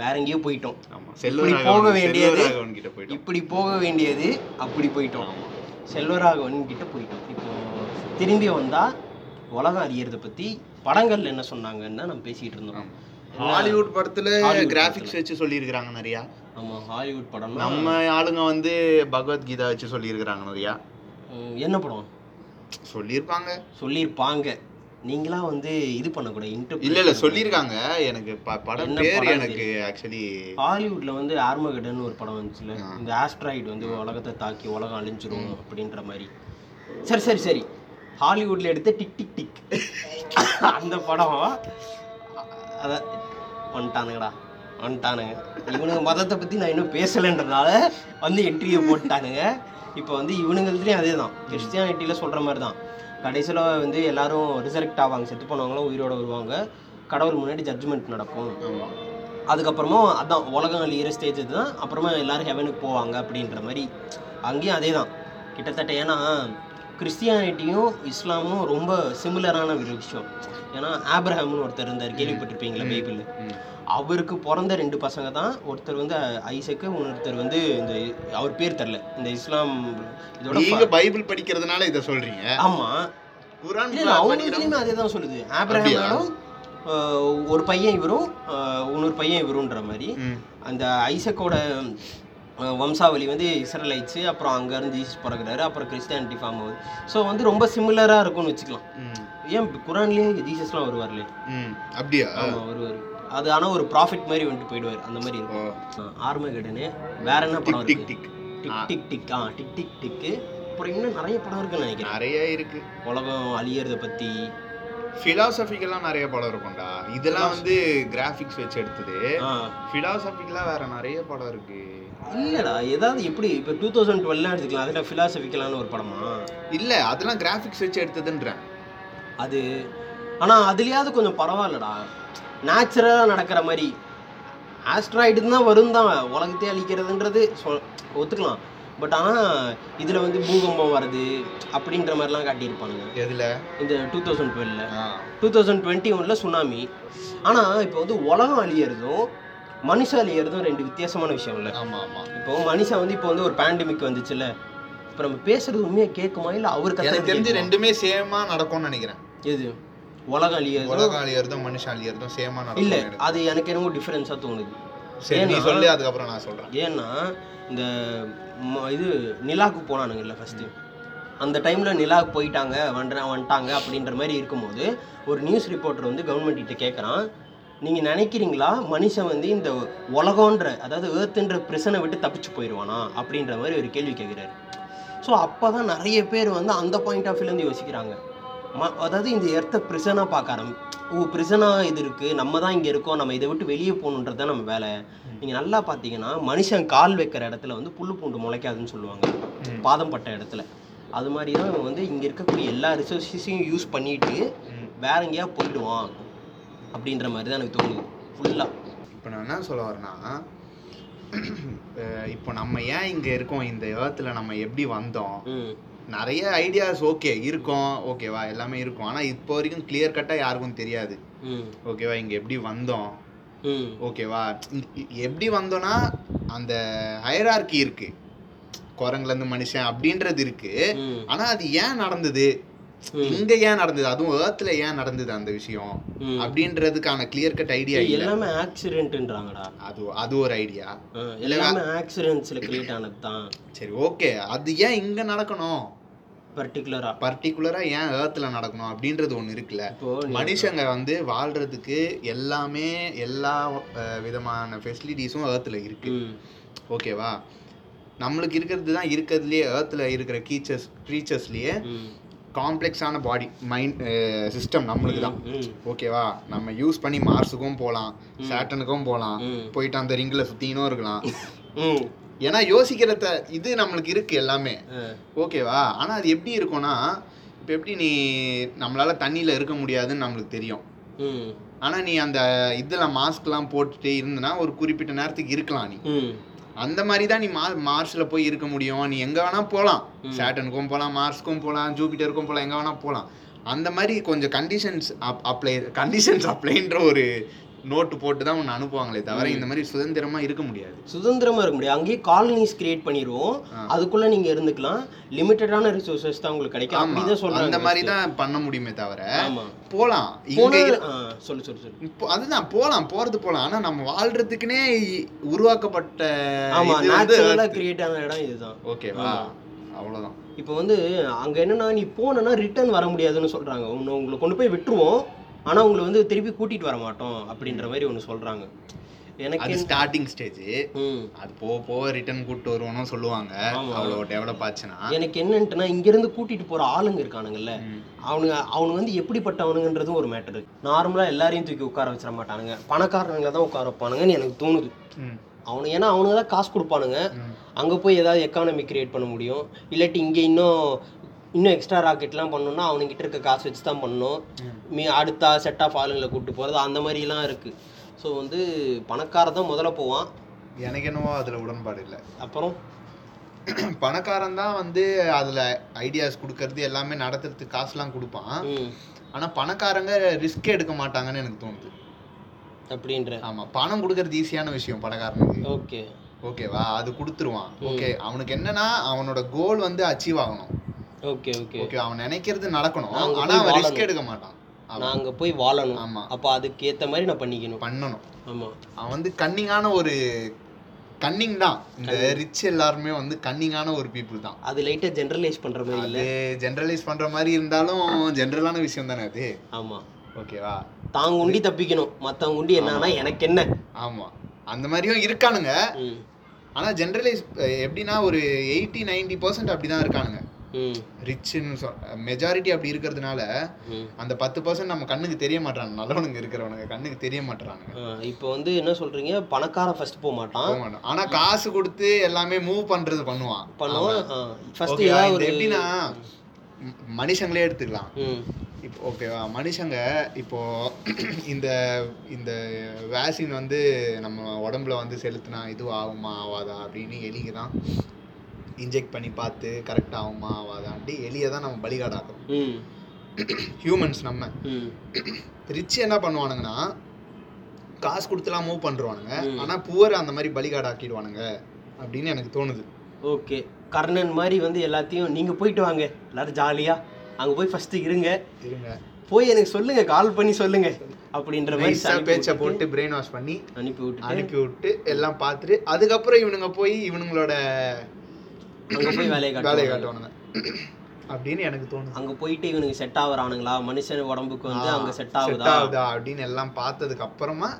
வேற எங்கேயோ போயிட்டோம். இப்படி போக வேண்டியது இப்படி போக வேண்டியது அப்படி போயிட்டோம். செல்வராகவன் கிட்ட போயிட்டோம். இப்போ திரும்பி வந்தா உலகம் அறியறத பத்தி படங்கள்ல என்ன சொன்னாங்கன்னு நம்ம பேசிட்டு இருந்தோம். ஹாலிவுட் படத்துல கிராபிக்ஸ் வச்சு சொல்லியிருக்கிறாங்க நிறையா. ஆமா ஹாலிவுட் படம்னா நம்ம ஆளுங்க வந்து பகவத்கீதா வச்சு சொல்லியிருக்கிறாங்க நிறையா. என்ன படம்? சொல்லியிருப்பாங்க. சொல்லியிருப்பாங்க. நீங்களா வந்து இது பண்ணக்கூடாது இல்ல இல்ல இன்டர் சொல்லியிருக்காங்க. எனக்கு படம் பேர் எனக்கு ஆக்சுவலி ஹாலிவுட்ல வந்து ஆர்மகடன் ஒரு படம் வந்துச்சுல. இந்த ஆஸ்ட்ராய்டு வந்து உலகத்தை தாக்கி உலகம் அழிஞ்சிரும் அப்படின்ற மாதிரி. சரி சரி சரி. ஹாலிவுட்ல எடுத்த டிக் டிக் டிக். அந்த படம் அத வந்துட்டானுங்கடா. வந்துட்டானுங்க. இவனுங்க மதத்தை பற்றி நான் இன்னும் பேசலைன்றதுனால வந்து என்ட்ரியை போட்டானுங்க இப்போ வந்து இவனுங்கள்துலேயும் அதே தான் கிறிஸ்டியானிட்டியில் சொல்கிற மாதிரி தான் கடைசியில் வந்து எல்லாரும் ரிசரெக்ட் ஆவாங்க செத்து போனவங்களும் உயிரோட வருவாங்க. கடவுள் முன்னாடி ஜட்ஜ்மெண்ட் நடக்கும். ஆமா. அதுக்கப்புறமா அதான் உலகம் அழியிற ஸ்டேஜ் தான் அப்புறமா எல்லாரும் ஹெவனுக்கு போவாங்க அப்படின்ற மாதிரி. அங்கேயும் அதே தான் கிட்டத்தட்ட ஏன்னா கிறிஸ்டியானிட்டியும் இஸ்லாமும் ரொம்ப சிமிலரான ஒரு விஷயம். ஏன்னா ஆப்ரஹாம்னு ஒருத்தர் இருந்தார் கேள்விப்பட்டிருப்பீங்களா பைபிள்? ம். அவருக்கு பிறந்த ரெண்டு பசங்க தான். ஒருத்தர் வந்து ஐசக்கு இன்னொருத்தர் வந்து இந்த அவர் பேர் தெரில இந்த இஸ்லாம் இதோட நீங்க பைபிள் படிக்கிறதுனால இத சொல்றீங்க. ஆமா. அவங்களுக்குலயுமே அதே தான் சொல்லுது. ஆப்ரஹாமோடும் ஒரு பையன் இவரும் இன்னொரு பையன் இவருன்ற மாதிரி. அந்த ஐசக்கோட வம்சாவளி வந்து இஸ்ரலைட்ஸு அப்புறம் அங்கேருந்து ஜீசஸ் பிறகுறாரு அப்புறம் கிறிஸ்டியானிட்டி ஃபார்ம் ஆகுது. ஸோ வந்து ரொம்ப சிமிலராக இருக்கும்னு வச்சுக்கலாம். ஏன் குரான்லேயே ஜீசஸ்லாம் வருவார்லே. அப்படியா? ஆமாம் வருவார். அது ஆனால் ஒரு ப்ராஃபிட் மாதிரி வந்துட்டு போயிடுவார். அந்த மாதிரி. இருக்கும் ஆர்மகடனு வேற என்ன படம் tick tick. Tick tick tick. ஆ டிக் டிக் டிக்கு. அப்புறம் இன்னும் நிறைய படம் இருக்குன்னு நினைக்கிறேன். நிறைய இருக்கு. உலகம் அழியறத பற்றி ஃபிலாசபிக்கெல்லாம் நிறைய படம் இருக்கும்டா. இதெல்லாம் வந்து கிராஃபிக்ஸ் வச்சு எடுத்தது. ஃபிலாசபிக்கெல்லாம் வேற நிறைய படம் இருக்கு. இல்லைடா ஏதாவது எப்படி இப்போ டூ தௌசண்ட் டுவெல்லாம் எடுத்துக்கலாம் அதில் ஃபிலாசபிக்கலான ஒரு படமா? இல்ல அதெல்லாம் கிராஃபிக்ஸ் வச்சு எடுத்ததுன்றேன். அது ஆனால் அதுலேயாவது கொஞ்சம் பரவாயில்லடா. நேச்சுரலாக நடக்கிற மாதிரி. ஆஸ்ட்ராய்டு தான் வரும் தான் உலகத்தையே அழிக்கிறதுன்றது சொல் ஒத்துக்கலாம். பட் ஆனால் இதில் வந்து பூகம்பம் வருது அப்படின்ற மாதிரிலாம் காட்டியிருப்பானுங்க. எதுல? இந்த டூ தௌசண்ட் டுவெல்ல. டூ தௌசண்ட் டுவெண்ட்டி ஒனில் சுனாமி ஆனால் இப்போ வந்து உலகம் அழியறதும் மனுஷன் அழியறதும் ரெண்டு வித்தியாசமான விஷயம் இல்லை. ஆமா ஆமா. இப்போ மனுஷன் வந்து இப்போ வந்து ஒரு பேண்டமிக் வந்துச்சுல்ல இப்போ நம்ம பேசுறது உண்மையாக கேட்குமா? இல்லை அவர் எனக்கு தெரிஞ்சு? ரெண்டுமே சேமா நடக்கும்னு நினைக்கிறேன். எது? உலகம் அழியறதும் உலக அழியறதும் மனுஷன் அழியறதும் சேமா இல்ல நடக்கும் அது எனக்கு என்னமோ டிஃபரன்ஸாக தோணுது. சரி நீ சொல்லு அதுக்கப்புறம் நான் சொல்றேன். ஏன்னா இந்த இது நிலாவுக்கு போனானுங்கல்ல ஃபஸ்ட்டு அந்த டைமில் நிலாவுக்கு போயிட்டாங்க வந்துட்டா வந்துட்டாங்க அப்படின்ற மாதிரி இருக்கும்போது ஒரு நியூஸ் ரிப்போர்ட்டர் வந்து கவர்மெண்ட் கிட்ட கேட்குறான் நீங்கள் நினைக்கிறீங்களா மனுஷன் வந்து இந்த உலகன்ற அதாவது ஏர்த்துன்ற பிரச்சனை விட்டு தப்பிச்சு போயிடுவானா அப்படின்ற மாதிரி ஒரு கேள்வி கேட்குறாரு. ஸோ அப்போ தான் நிறைய பேர் வந்து அந்த பாயிண்ட் ஆஃப் வியூலேருந்து யோசிக்கிறாங்க. ம அதாவது இந்த எர்த்தை ப்ரிசனாக பார்க்க ஆரம்பி ஓ ப்ரிசனாக இது இருக்குது நம்ம தான் இங்கே இருக்கோம் நம்ம இதை விட்டு வெளியே போகணுன்றது தான் நம்ம வேலை. நீங்கள் நல்லா பார்த்தீங்கன்னா மனுஷன் கால் வைக்கிற இடத்துல வந்து புல்லு பூண்டு முளைக்காதுன்னு சொல்லுவாங்க. பாதம் பட்ட இடத்துல. அது மாதிரி தான் வந்து இங்கே இருக்கக்கூடிய எல்லா ரிசோர்ஸஸையும் யூஸ் பண்ணிட்டு. வேற எங்கேயா போயிடுவான். அப்படின்ற மாதிரி தான் எனக்கு தோணுது. ஃபுல்லாக இப்போ நான் என்ன சொல்ல வரேன்னா இப்போ நம்ம ஏன் இங்க இருக்கோம்? இந்த ஏர்த்துல நம்ம எப்படி வந்தோம்? நிறைய ஐடியாஸ் ஓகே இருக்கும். ஓகேவா எல்லாமே இருக்கும். ஆனா இப்போ வரைக்கும் கிளியர் கட்டா யாருக்கும் தெரியாது. ஓகேவா இங்க எப்படி வந்தோம்? ஓகேவா எப்படி வந்தோம்னா அந்த ஹயரார்கி இருக்கு. குரங்குல இருந்து மனுஷன் அப்படின்றது இருக்கு. ம். ஆனா அது ஏன் நடந்தது. இங்க ஏன் நடந்தது? அதுவும் ஏர்த்ல ஏன் நடந்தது அந்த விஷயம். அப்படின்றதுக்கான கிளியர் கட் ஐடியா எல்லாமே ஆக்சிடென்ட்ன்றாங்கடா அது அது ஒரு ஐடியா எல்லாமே ஆக்சிடென்ட்ஸில் கிரியேட் ஆனது தான் சரி ஓகே அது ஏன் இங்க நடக்கணும்? பர்டிகுலராக பர்டிகுலரா ஏன் ஏர்த்ல நடக்கணும் அப்படின்றது ஒண்ணு இருக்குல்ல. மனுஷங்க வந்து வாழ்றதுக்கு எல்லாமே எல்லா விதமான ஃபெசிலிட்டிஸும் ஏர்த்ல இருக்கு. ஓகேவா நம்மளுக்கு இருக்கிறது தான் இருக்கிறதுலயே ஏர்த்ல இருக்கிற கீச்சர்ஸ் க்ரீச்சர்ஸ்லயே காம்ப்ளெக்ஸான பாடி மைண்ட் சிஸ்டம் நம்மளுக்கு தான் ஓகேவா? நம்ம யூஸ் பண்ணி மார்ஸுக்கும் போகலாம் சேட்டனுக்கும் போகலாம். போயிட்டு அந்த ரிங்கில் சுத்தினும் இருக்கலாம். ஏன்னா யோசிக்கிறத இது நம்மளுக்கு இருக்கு எல்லாமே. ஓகேவா? ஆனா அது எப்படி இருக்கும்னா இப்போ எப்படி நீ நம்மளால தண்ணியில இருக்க முடியாதுன்னு நம்மளுக்கு தெரியும். ம். ஆனா நீ அந்த இதுல மாஸ்க்லாம் போட்டுட்டு இருந்தனா ஒரு குறிப்பிட்ட நேரத்துக்கு இருக்கலாம் நீ. அந்த மாதிரி தான் நீ மா மார்ஸ்ல போய் இருக்க முடியும். நீ எங்க வேணா போகலாம். சேட்டனுக்கும் போகலாம் மார்ஸ்க்கும் போகலாம் ஜூபிட்டருக்கும் போகலாம் எங்க வேணா போகலாம் அந்த மாதிரி கொஞ்சம் கண்டிஷன்ஸ் அப்ளை கண்டிஷன்ஸ் அப்ளைன்ற ஒரு நோட்டு போட்டு தான் ஒன்று அனுப்புவாங்களே தவிர இந்த மாதிரி சுதந்திரமா இருக்க முடியாது. சுதந்திரமா இருக்க முடியாது. அங்கேயே காலனிஸ் கிரியேட் பண்ணிடுவோம். அதுக்குள்ள நீங்க இருந்துக்கலாம். லிமிட்டடான ரிசோர்சஸ் தான் உங்களுக்கு கிடைக்கும். அப்படிதான் சொல்றாங்க அந்த மாதிரி. தான் பண்ண முடியுமே தவிர போலாம். இங்க சொல்லு சொல்லு சொல்லு. இப்போ அதுதான் போலாம் போறது போலாம். ஆனா நம்ம வாழ்றதுக்குனே உருவாக்கப்பட்ட ஆமா நேச்சுரலா கிரியேட் ஆன இடம் இதுதான். ஓகேவா அவ்வளவுதான். இப்போ வந்து அங்க என்னன்னா நீ போனனா ரிட்டர்ன் வர முடியாதுன்னு சொல்றாங்க. உன்னை உங்களை கொண்டு போய் விட்டுருவோம். ஆனா உங்களை வந்து திருப்பி கூட்டிட்டு வர மாட்டோம் அப்படின்ற மாதிரி ஒன்று சொல்றாங்க. எனக்கு அது ஸ்டார்டிங் ஸ்டேஜ் அது போக போக ரிட்டர்ன் கூட்டு வருவோம்னு சொல்லுவாங்க. அவ்வளோ டெவலப் ஆச்சுன்னா. எனக்கு என்னன்ட்டுனா இங்கேருந்து கூட்டிட்டு போற ஆளுங்க இருக்கானுங்கல்ல. அவனுங்க அவனுங்க வந்து எப்படிப்பட்டவனுங்கன்றதும் ஒரு மேட்டர் நார்மலாக எல்லாரையும் தூக்கி உட்கார வச்சிட மாட்டானுங்க. பணக்காரனுங்களை தான் உட்கார வைப்பானுங்கன்னு எனக்கு தோணுது. அவனு ஏன்னா அவனுங்க தான் காசு கொடுப்பானுங்க. அங்கே போய் ஏதாவது எக்கானமி கிரியேட் பண்ண முடியும். இல்லாட்டி இங்கே இன்னும் இன்னும் எக்ஸ்ட்ரா ராக்கெட்லாம் பண்ணணும்னா அவனுங்கிட்ட இருக்க காசு வச்சு தான் பண்ணணும். ம். அடுத்த செட் ஆஃப் ஆளுங்களை கூப்பிட்டு போகிறது அந்த மாதிரிலாம் இருக்குது ஸோ வந்து பணக்காரன் தான் முதல்ல போவான். எனக்கு என்னவோ அதுல உடன்பாடு இல்லை. அப்புறம்? பணக்காரன் தான் வந்து அதுல ஐடியாஸ் கொடுக்கறது எல்லாமே நடத்துறதுக்கு காசுலாம் கொடுப்பான். ம். ஆனா பணக்காரங்க ரிஸ்க் எடுக்க மாட்டாங்கன்னு எனக்கு தோணுது. அப்படின்ற. ஆமா பணம் கொடுக்கறது ஈஸியான விஷயம் பணக்காரனுக்கு. ஓகே. ஓகேவா? அது கொடுத்துருவான். ஓகே அவனுக்கு என்னன்னா அவனோட கோல் வந்து அச்சீவ் ஆகணும். Okay okay. ஓகே அவன் நினைக்கிறது நடக்கணும். ஆனா அவன் ரிஸ்க். எடுக்க மாட்டான். நான் அங்கே போய் வாழணும். ஆமா. அப்போ அதுக்கு ஏற்ற மாதிரி நான் பண்ணிக்கணும். பண்ணணும். ஆமாம் அவன் வந்து கன்னிங்கான ஒரு கன்னிங் தான். இந்த ரிச் எல்லாருமே வந்து கன்னிங்கான ஒரு பீப்புள் தான். அது லைட்டாக ஜென்ரலைஸ் பண்ணுற மாதிரி இல்லை? அது ஜென்ரலைஸ் பண்ற மாதிரி இருந்தாலும் ஜென்ரலான விஷயம் தானே அது? ஆமாம் ஓகேவா தாங்க உண்டி தப்பிக்கணும். மற்றவங்க உண்டி என்னன்னா எனக்கு என்ன? ஆமா. அந்த மாதிரியும் இருக்கானுங்க. ம். ஆனா ஜென்ரலைஸ் எப்படின்னா ஒரு எயிட்டி நைன்டி பர்சன்ட் அப்படிதான் இருக்கானுங்க. ம் ரிச்சுன்னு சொல் மெஜாரிட்டி அப்படி இருக்கிறதுனால அந்த பத்து பர்சன்ட் நம்ம கண்ணுக்கு தெரிய மாட்டாங்க நல்லவனுங்க இருக்கிறவனுங்க. கண்ணுக்கு தெரிய மாட்டானுங்க இப்போ வந்து என்ன சொல்கிறீங்க பணக்காரன் ஃபர்ஸ்ட் போக மாட்டான். ஆனா காசு கொடுத்து எல்லாமே மூவ் பண்றது பண்ணுவான். பண்ணுவான். ஃபர்ஸ்ட் எப்படின்னா மனுஷங்களே எடுத்துக்கலாம். இப்போ ஓகேவா மனுஷங்க இப்போ இந்த இந்த வேக்சின் வந்து நம்ம உடம்புல வந்து செலுத்தினா இது ஆகுமா ஆகாதா அப்படின்னு எலிக்கு தான் இன்ஜெக்ட் பண்ணி பார்த்து கரெக்டாக ஆகுமா ஆகாதான்ட்டு எலியை தான் நம்ம பலிகாடாக்குறோம். ஹியூமன்ஸ் நம்ம. ம். ரிச் என்ன பண்ணுவானுங்கன்னா காசு கொடுத்துலாம் மூவ் பண்ணுவானுங்க ம். ஆனா புவர் அந்த மாதிரி பலிகாடாக்கிடுவானுங்க அப்படின்னு எனக்கு தோணுது. ஓகே. கர்ணன் மாதிரி வந்து எல்லாத்தையும் நீங்கள் போயிட்டு வாங்க. எல்லாரும் ஜாலியாக அங்கே போய் ஃபர்ஸ்ட் இருங்க. இருங்க. போய் எனக்கு சொல்லுங்க கால் பண்ணி சொல்லுங்க. அப்படின்ற மாதிரி பேச்சை போட்டு பிரெயின் வாஷ் பண்ணி அனுப்பி விட்டுட்டு அனுப்பி விட்டு எல்லாம் பார்த்துட்டு அதுக்கப்புறம் இவனுங்க போய் இவனுங்களோட அங்கே போய் வேலையை வேலையை காட்டுவாங்க காட்டுவானுங்க. அப்படின்னு எனக்கு தோணுது. அங்கே போயிட்டு இவனுக்கு செட் ஆகுறானுங்களா? மனுஷன் உடம்புக்கு வந்து அங்கே செட் செட் ஆகுதா? ஆகுதா அப்படின்னு எல்லாம் பார்த்ததுக்கு அப்புறமா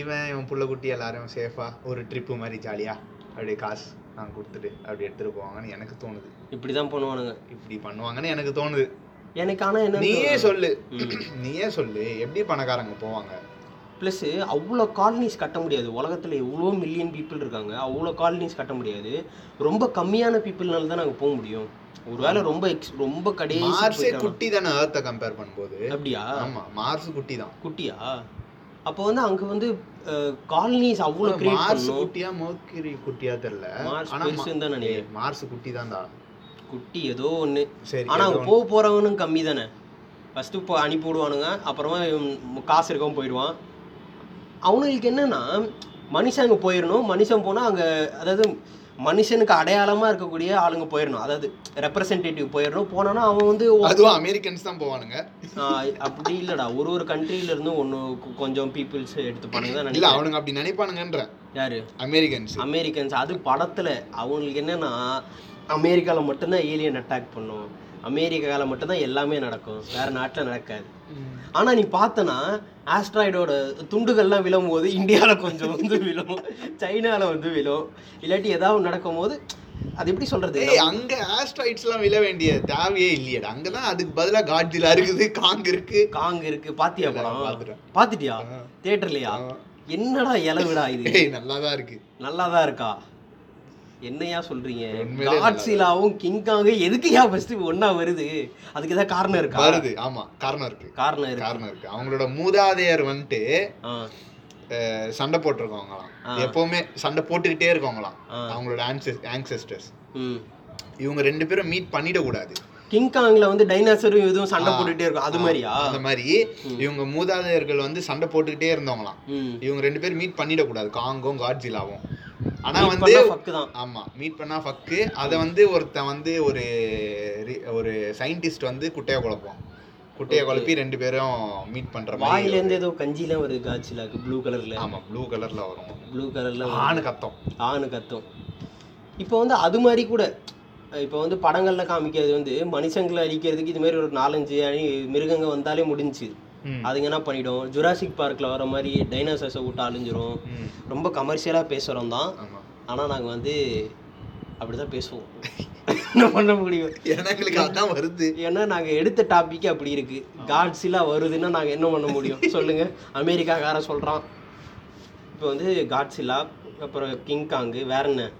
இவன் இவன் புள்ள குட்டி எல்லாரும் சேஃபா ஒரு ட்ரிப்பு மாதிரி ஜாலியா அப்படியே காசு நான் கொடுத்துட்டு அப்படி எடுத்துட்டு போவாங்கன்னு எனக்கு தோணுது. இப்படி தான் பண்ணுவானுங்க. இப்படி பண்ணுவாங்கன்னு எனக்கு தோணுது. எனக்கு ஆனால் என்ன நீயே சொல்லு. நீயே சொல்லு. எப்படி பணக்காரங்க போவாங்க? ப்ளஸ் அவ்வளோ காலனிஸ் கட்ட முடியாது. உலகத்தில் எவ்வளோ மில்லியன் பீப்புள் இருக்காங்க. அவ்வளோ காலனிஸ் கட்ட முடியாது. ரொம்ப கம்மியான பீப்புள்னால தான் நாங்கள் போக முடியும். ஒருவேளை ரொம்ப எக்ஸ் ரொம்ப கடைசி குட்டி தானே ஏர்த்தை கம்பேர் பண்ணும்போது. அப்படியா? ஆமா மார்ஸ் குட்டி தான். குட்டியா? அப்போ வந்து அங்கே வந்து காலனிஸ் அவ்வளோ கிரியேட் மார்ஸ் குட்டியா மோக்கிரி குட்டியா தெரியல. மார்ஸ் பெருசுன்னு தான் நினைக்கிறேன். மார்ஸ் குட்டி தான்டா குட்டி ஏதோ ஒன்று சரி ஆனால் அங்கே போக போகிறவனும் கம்மி தானே ஃபஸ்ட்டு இப்போ அனுப்பி விடுவானுங்க அப்புறமா காசு இருக்கவன் போயிடுவான். அவனுங்களுக்கு என்னன்னா மனுஷன் அங்கே போயிடணும் மனுஷன் போனால் அங்கே அதாவது மனுஷனுக்கு அடையாளமாக இருக்கக்கூடிய ஆளுங்க போயிடணும் அதாவது ரெப்ரசன்டேட்டிவ் போயிடணும் போனான்னா அவன் வந்து அதுவும் அமெரிக்கன்ஸ் தான் போவானுங்க. அப்படி இல்லைடா. ஒரு ஒரு இருந்து ஒன்று கொஞ்சம் பீப்புள்ஸ் எடுத்துப்பானுங்க தான் இல்ல நினைக்கிறேன். அவனுங்க அப்படி நினைப்பானுங்கன்ற. யாரு? அமெரிக்கன்ஸ் அமெரிக்கன்ஸ் அது படத்தில் அவங்களுக்கு என்னன்னா அமெரிக்காவில் மட்டும்தான் ஏலியன் அட்டாக் பண்ணும். அமெரிக்காவில் மட்டும்தான் எல்லாமே நடக்கும். வேற நாட்டில் நடக்காது. ஆனால் நீ பார்த்தனா ஆஸ்ட்ராய்டோட துண்டுகள்லாம் விழும்போது இந்தியாவில் கொஞ்சம் வந்து விழும். சைனாவில் வந்து விழும். இல்லாட்டி ஏதாவது நடக்கும் போது அது எப்படி சொல்றது? ஏய் அங்க ஆஸ்ட்ராய்ட்ஸ் எல்லாம் விழ வேண்டிய தேவையே இல்லையடா. அங்கதான் அதுக்கு பதிலா காட்ஜிலா இருக்குது காங் இருக்கு. காங் இருக்கு பாத்தியா படம். பாத்துட்டியா. தியேட்டர்லையா. என்னடா இலவுடா இது? ஏய் நல்லாதான் இருக்கு. நல்லாதான் இருக்கா? என்னையா சொல்றீங்க? காட்சிலாவும் கிங்காங்க எதுக்குயா ஃபர்ஸ்ட் ஒண்ணா வருது? அதுக்கு ஏதாவது காரணம் இருக்கா? வருது ஆமா. காரணம் இருக்கு. காரணம் இருக்கு. காரணம் இருக்கு. அவங்களோட மூதாதையர் வந்துட்டு சண்டை போட்டிருக்கவங்களாம். எப்பவுமே சண்டை போட்டுக்கிட்டே இருக்கவங்களாம். அவங்களோட ஆன்செஸ்டர்ஸ் ம். இவங்க ரெண்டு பேரும் மீட் பண்ணிடக்கூடாது. கிங் காங்ல வந்து டைனாசரும் இதுவும் சண்டை. போட்டுட்டே இருக்கும். அது மாதிரியா? அந்த மாதிரி. இவங்க மூதாதையர்கள் வந்து சண்டை போட்டுக்கிட்டே இருந்தவங்களாம். இவங்க ரெண்டு பேரும் மீட் பண்ணிடக்கூடாது. காங்கும் காட்ஜிலாவும் ஆனா வந்து ஆமா மீட் பண்ணா ஃபக்கு அதை வந்து ஒருத்தன் வந்து ஒரு ஒரு சயின்டிஸ்ட் வந்து குட்டையை குழப்போம் குட்டையை குழப்பி ரெண்டு பேரும் மீட் பண்ற வாயில இருந்து ஏதோ கஞ்சிலாம் வருது காட்சிலாக்கு ப்ளூ கலர்ல ஆமா ப்ளூ கலர்ல வரும். ப்ளூ கலர்ல ஆணு கத்தம். ஆணு கத்தும். இப்போ வந்து அது மாதிரி கூட இப்போ வந்து படங்கள்ல காமிக்கிறது வந்து மனுஷங்களை அழிக்கிறதுக்கு இது மாதிரி ஒரு நாலஞ்சு அணி மிருகங்க வந்தாலே முடிஞ்சுச்சு ம். அதுங்க என்ன பண்ணிடும்? ஜுராசிக் பார்க்கில் வர மாதிரி டைனோசர்ஸை விட்டு அழிஞ்சிரும். ரொம்ப கமர்ஷியலாக பேசுகிறோம் தான். ஆனால் நாங்கள் வந்து அப்படி தான் பேசுவோம். என்ன பண்ண முடியும்? ஏன்னா எங்களுக்கு அதான் வருது. ஏன்னா நாங்கள் எடுத்த டாபிக் அப்படி இருக்கு. காட்ஸிலாம் வருதுன்னா நாங்கள் என்ன பண்ண முடியும்? சொல்லுங்க. அமெரிக்காக்காரன் சொல்கிறான் இப்போ வந்து காட்ஸிலா அப்புறம் கிங் காங்கு வேற என்ன?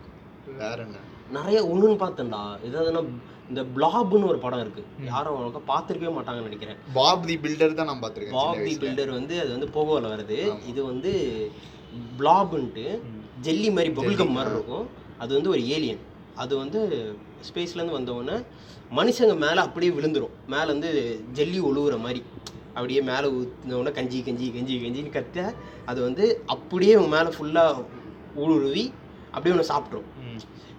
வேற என்ன? நிறைய ஒன்றுன்னு பார்த்தேன்டா. எதாவதுன்னா இந்த பிளாப்னு ஒரு படம் இருக்கு. யாரும் அவ்வளோக்கா பார்த்துருக்கவே மாட்டாங்கன்னு நினைக்கிறேன். பாப் தி பில்டர் தான் நான் பார்த்திருக்கேன் பாப் தி. பில்டர் வந்து அது வந்து போகோவில் வருது. இது வந்து பிளாப்ன்ட்டு ஜெல்லி மாதிரி பபுல்கம் மாதிரி இருக்கும். அது வந்து ஒரு ஏலியன் அது வந்து ஸ்பேஸ்லேருந்து வந்தவொடனே மனுஷங்க மேலே அப்படியே விழுந்துரும். மேலே வந்து ஜெல்லி ஒழுகுற மாதிரி. அப்படியே மேலே ஊற்றினவுடனே கஞ்சி கஞ்சி கஞ்சி கஞ்சின்னு கத்த அது வந்து அப்படியே மேலே ஃபுல்லாக ஊடுருவி அப்படியே ஒன்று சாப்பிட்ரும்.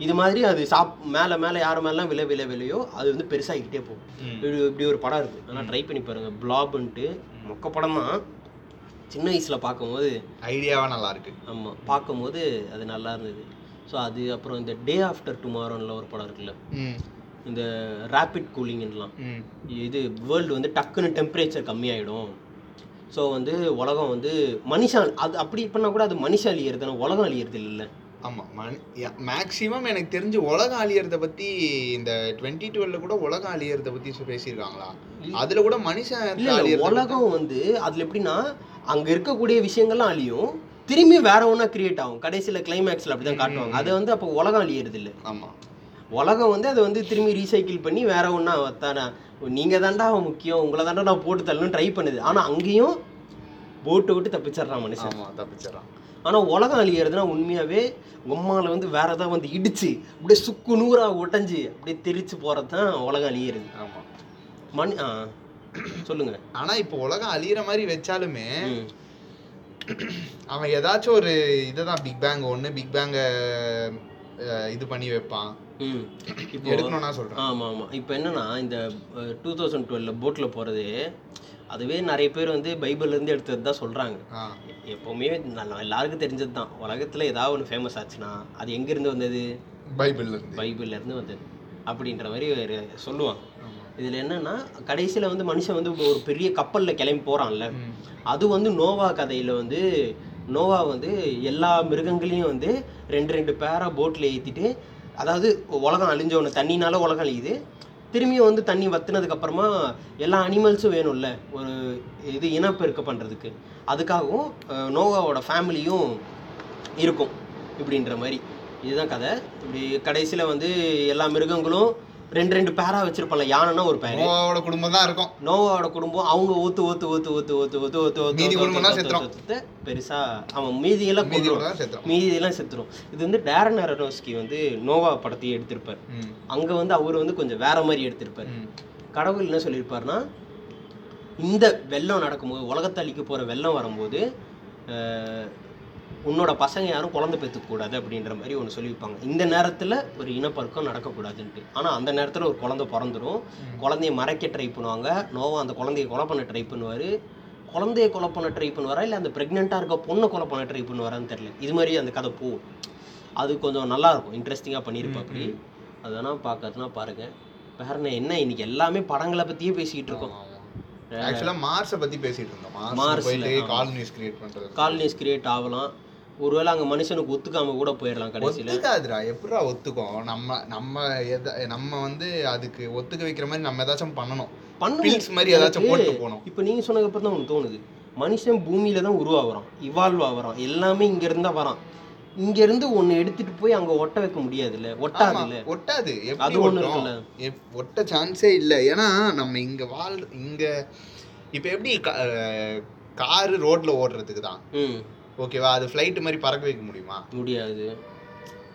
இது மாதிரி அது சாப் மேலே மேலே யார் மேலாம் விலை விலை விலையோ அது வந்து பெருசாகிக்கிட்டே போகும். இப்படி இப்படி ஒரு படம் இருக்குது ஆனால் ட்ரை பண்ணி பாருங்கள் பிளாப்ன்ட்டு மொக்க படம் தான் சின்ன வயசில் பார்க்கும்போது ஐடியாவா நல்லா இருக்கு ஆமாம் பார்க்கும்போது அது நல்லா இருந்தது. ஸோ அது அப்புறம் இந்த டே ஆஃப்டர் டுமாரோன்ல ஒரு படம் இருக்குல்ல. இந்த ரேபிட் கூலிங்லாம். இது வேர்ல்டு வந்து டக்குன்னு டெம்பரேச்சர் கம்மியாயிடும். ஸோ வந்து உலகம் வந்து மனுஷன் அது அப்படி பண்ணால் கூட அது மனுஷன் அழியிறது உலகம் அழியிறது இல்லைல்ல ஆமா மேக்ஸிமம் எனக்கு தெரிஞ்சு உலகம் அழியறத பத்தி இந்த டுவெண்ட்டி டுவெல்ல கூட உலகம் அழியறத பத்தி சொ- பேசியிருக்காங்களா? அதுல கூட மனுஷன் உலகம் வந்து அதுல எப்படின்னா அங்க இருக்கக்கூடிய விஷயங்கள்லாம் அழியும் திரும்பி வேற ஒன்றா கிரியேட் ஆகும். கடைசியில் கிளைமேக்ஸில் அப்படி தான் காட்டுவாங்க. அது வந்து அப்போ உலகம் அழியறது இல்லை. ஆமா. உலகம் வந்து அதை வந்து திரும்பி ரீசைக்கிள் பண்ணி வேற ஒன்றா தானே. நீங்கள் தாண்டா முக்கியம் உங்களை தாண்டா நான் போட்டு தள்ளணும்னு ட்ரை பண்ணுது. ஆனால் அங்கேயும் போட்டு விட்டு தப்பிச்சிடுறான் மனுஷன். ஆமா தப்பிச்சிடறான். ஆனால் உலகம் அழியறதுனா உண்மையாகவே உம்மால வந்து வேற ஏதாவது வந்து இடிச்சு அப்படியே சுக்கு நூறா உடைஞ்சு அப்படியே தெரிச்சு போகிறது தான் உலகம் அழியிறது. ஆமா. மண் ஆ சொல்லுங்க. ஆனா இப்போ உலகம் அழியிற மாதிரி வச்சாலுமே அவன் ஏதாச்சும் ஒரு இதுதான் பிக் பேங் ஒண்ணு பிக் பேங்க இது பண்ணி வைப்பான். இப்போ எடுக்கணும்னா சொல்றேன். ஆமாம் ஆமாம் இப்போ என்னன்னா இந்த டூ தௌசண்ட் டுவெல்ல போட்டில் போகிறது அதுவே நிறைய பேர் வந்து பைபிள்லேருந்து எடுத்தது தான் சொல்கிறாங்க எப்போவுமே நல்லா எல்லாருக்கும் தெரிஞ்சது தான். உலகத்தில் ஏதாவது ஒன்று ஃபேமஸ் ஆச்சுன்னா அது எங்கேருந்து வந்தது? பைபிள்ல இருந்து. பைபிள்ல இருந்து வந்தது. அப்படின்ற மாதிரி சொல்லுவாங்க. இதில் என்னன்னா கடைசியில் வந்து மனுஷன் வந்து ஒரு பெரிய கப்பலில் கிளம்பி போகிறான்ல. அது வந்து நோவா கதையில் வந்து நோவா வந்து எல்லா மிருகங்களையும் வந்து ரெண்டு ரெண்டு பேராக போட்டில் ஏற்றிட்டு அதாவது உலகம் அழிஞ்ச ஒன்று தண்ணினால உலகம் அழியுது. திரும்பியும் வந்து தண்ணி வத்துனதுக்கு அப்புறமா எல்லா அனிமல்ஸும் வேணும்ல. ஒரு இது இனப்பெருக்க பண்ணுறதுக்கு அதுக்காகவும் நோவாவோட ஃபேமிலியும் இருக்கும். இப்படின்ற மாதிரி. இதுதான் கதை. இப்படி கடைசியில் வந்து எல்லா மிருகங்களும் ரெண்டு ரெண்டு பேரா வச்சிருப்பாங்க யானைன்னா ஒரு பேர் நோவாவோட குடும்பம் தான் இருக்கும் நோவாவோட குடும்பம் அவங்க ஊத்து ஊத்து ஊத்து ஊத்து ஊத்து ஊத்து ஊத்து ஊத்து மீதி குடும்பம்லாம். ஊத்து பெருசா அவன் மீதியெல்லாம் மீதி கொன்றும். தான் செத்துரும் மீதியெல்லாம் செத்துரும் இது வந்து டேரன் அரனோஸ்கி வந்து நோவா படத்தையும் எடுத்திருப்பார். அங்க வந்து அவர் வந்து கொஞ்சம் வேற மாதிரி எடுத்திருப்பார். கடவுள் என்ன சொல்லியிருப்பாருன்னா இந்த வெள்ளம் நடக்கும்போது உலகத்தை அழிக்க போற வெள்ளம் வரும்போது உன்னோட பசங்க யாரும் குழந்தை பெற்றுக்க கூடாது அப்படின்ற மாதிரி ஒன்று சொல்லியிருப்பாங்க. இந்த நேரத்தில் ஒரு இனப்பெருக்கம் நடக்கக்கூடாதுன்ட்டு. ஆனால் அந்த நேரத்தில் ஒரு குழந்தை பிறந்துரும். ம். குழந்தைய மறைக்க ட்ரை பண்ணுவாங்க. நோவா அந்த குழந்தைய கொலை பண்ண ட்ரை பண்ணுவார். குழந்தைய கொலை பண்ண ட்ரை பண்ணுவாரா? இல்லை அந்த ப்ரெக்னெண்ட்டாக இருக்க பொண்ணை கொலை பண்ண ட்ரை பண்ணுவாரான்னு தெரியல. இது மாதிரி அந்த கதை போகும் அது கொஞ்சம் நல்லா இருக்கும். இன்ட்ரெஸ்டிங்காக பண்ணியிருப்பா அப்படி. அது வேணா பார்க்கறதுனா பாருங்க. வேற என்ன? இன்னைக்கு எல்லாமே படங்களை பற்றியே பேசிக்கிட்டு இருக்கோம். ஆமா, ஆமா. ஆக்சுவலா மார்ஸை பத்தி பேசிட்டு இருந்தோம். மார்ஸ். காலனிஸ் கிரியேட் பண்றது. காலனிஸ் கிரியேட் ஆகலாம். ஒருவேளை அங்கே மனுஷனுக்கு ஒத்துக்காம கூட போயிடலாம் கடைசியில். ஒத்துக்காதுடா எப்படிடா ஒத்துக்கும்? நம்ம நம்ம எத நம்ம வந்து அதுக்கு ஒத்துக்க வைக்கிற மாதிரி நம்ம ஏதாச்சும் பண்ணணும். பில்ஸ் மாதிரி ஏதாச்சும் போட்டு போகணும். இப்போ நீங்கள் சொன்னதுக்கப்புறம் தான் ஒன்று தோணுது. மனுஷன் பூமியில தான் உருவாகுறான் இவால்வ் ஆகுறான் எல்லாமே இங்க இருந்தா வரான். இங்க இருந்து ஒண்ணு எடுத்துட்டு போய் அங்க ஒட்ட வைக்க முடியாதுல்ல? ஒட்டாது ஆமா, இல்ல ஒட்டாது அது ஒட்டும்? இருக்குல்ல? ஒட்ட சான்ஸே இல்லை. ஏன்னா நம்ம இங்க வாழ் இங்க இப்போ எப்படி காரு ரோட்ல ஓடுறதுக்கு தான் ஓகேவா? அது ஃப்ளைட்டு மாதிரி பறக்க வைக்க முடியுமா? முடியாது.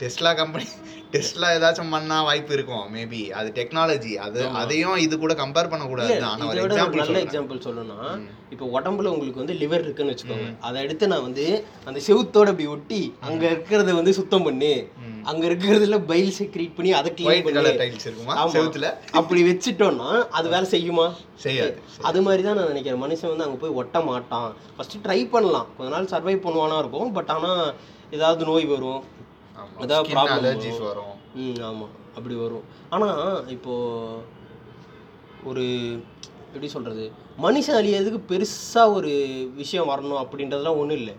டெஸ்லா கம்பெனி டெஸ்லா ஏதாச்சும் பண்ணா வாய்ப்பு இருக்கும் மேபி அது டெக்னாலஜி அது. அதையும் இது கூட கம்பேர் பண்ண கூடாது இல்ல ஆனா ஒரு இதை விட ஒரு எக்ஸாம்பிள் நல்ல எக்ஸாம்பிள் சொல்லணும்னா. இப்போ உடம்புல உங்களுக்கு வந்து லிவர் இருக்குன்னு வச்சுக்கோங்க. அதை எடுத்து நான் வந்து அந்த செவுத்தோட இப்படி ஒட்டி அங்க இருக்கிறத வந்து சுத்தம் பண்ணி. அங்க இருக்கிறதுல பைல் செக்ரீட் பண்ணி அதை க்ளீன் பண்ணி. டைல்ஸ் இருக்குமா. செவுத்துல? அப்படி வச்சுட்டோம்னா அது வேலை செய்யுமா? செய்யாது அது மாதிரி தான் நான் நினைக்கிறேன். மனுஷன் வந்து அங்கே போய் ஒட்ட மாட்டான். ஃபஸ்ட்டு ட்ரை பண்ணலாம். கொஞ்ச நாள் சர்வை பண்ணுவானா இருக்கும். பட் ஆனால் ஏதாவது நோய் வரும். Problem அலர்ஜிஸ் வரும். ம் ஆமாம் அப்படி வரும். ஆனால் இப்போது ஒரு எப்படி சொல்கிறது மனுஷன் அழியறதுக்கு பெருசாக ஒரு விஷயம் வரணும் அப்படின்றதுலாம் ஒன்றும் இல்லை.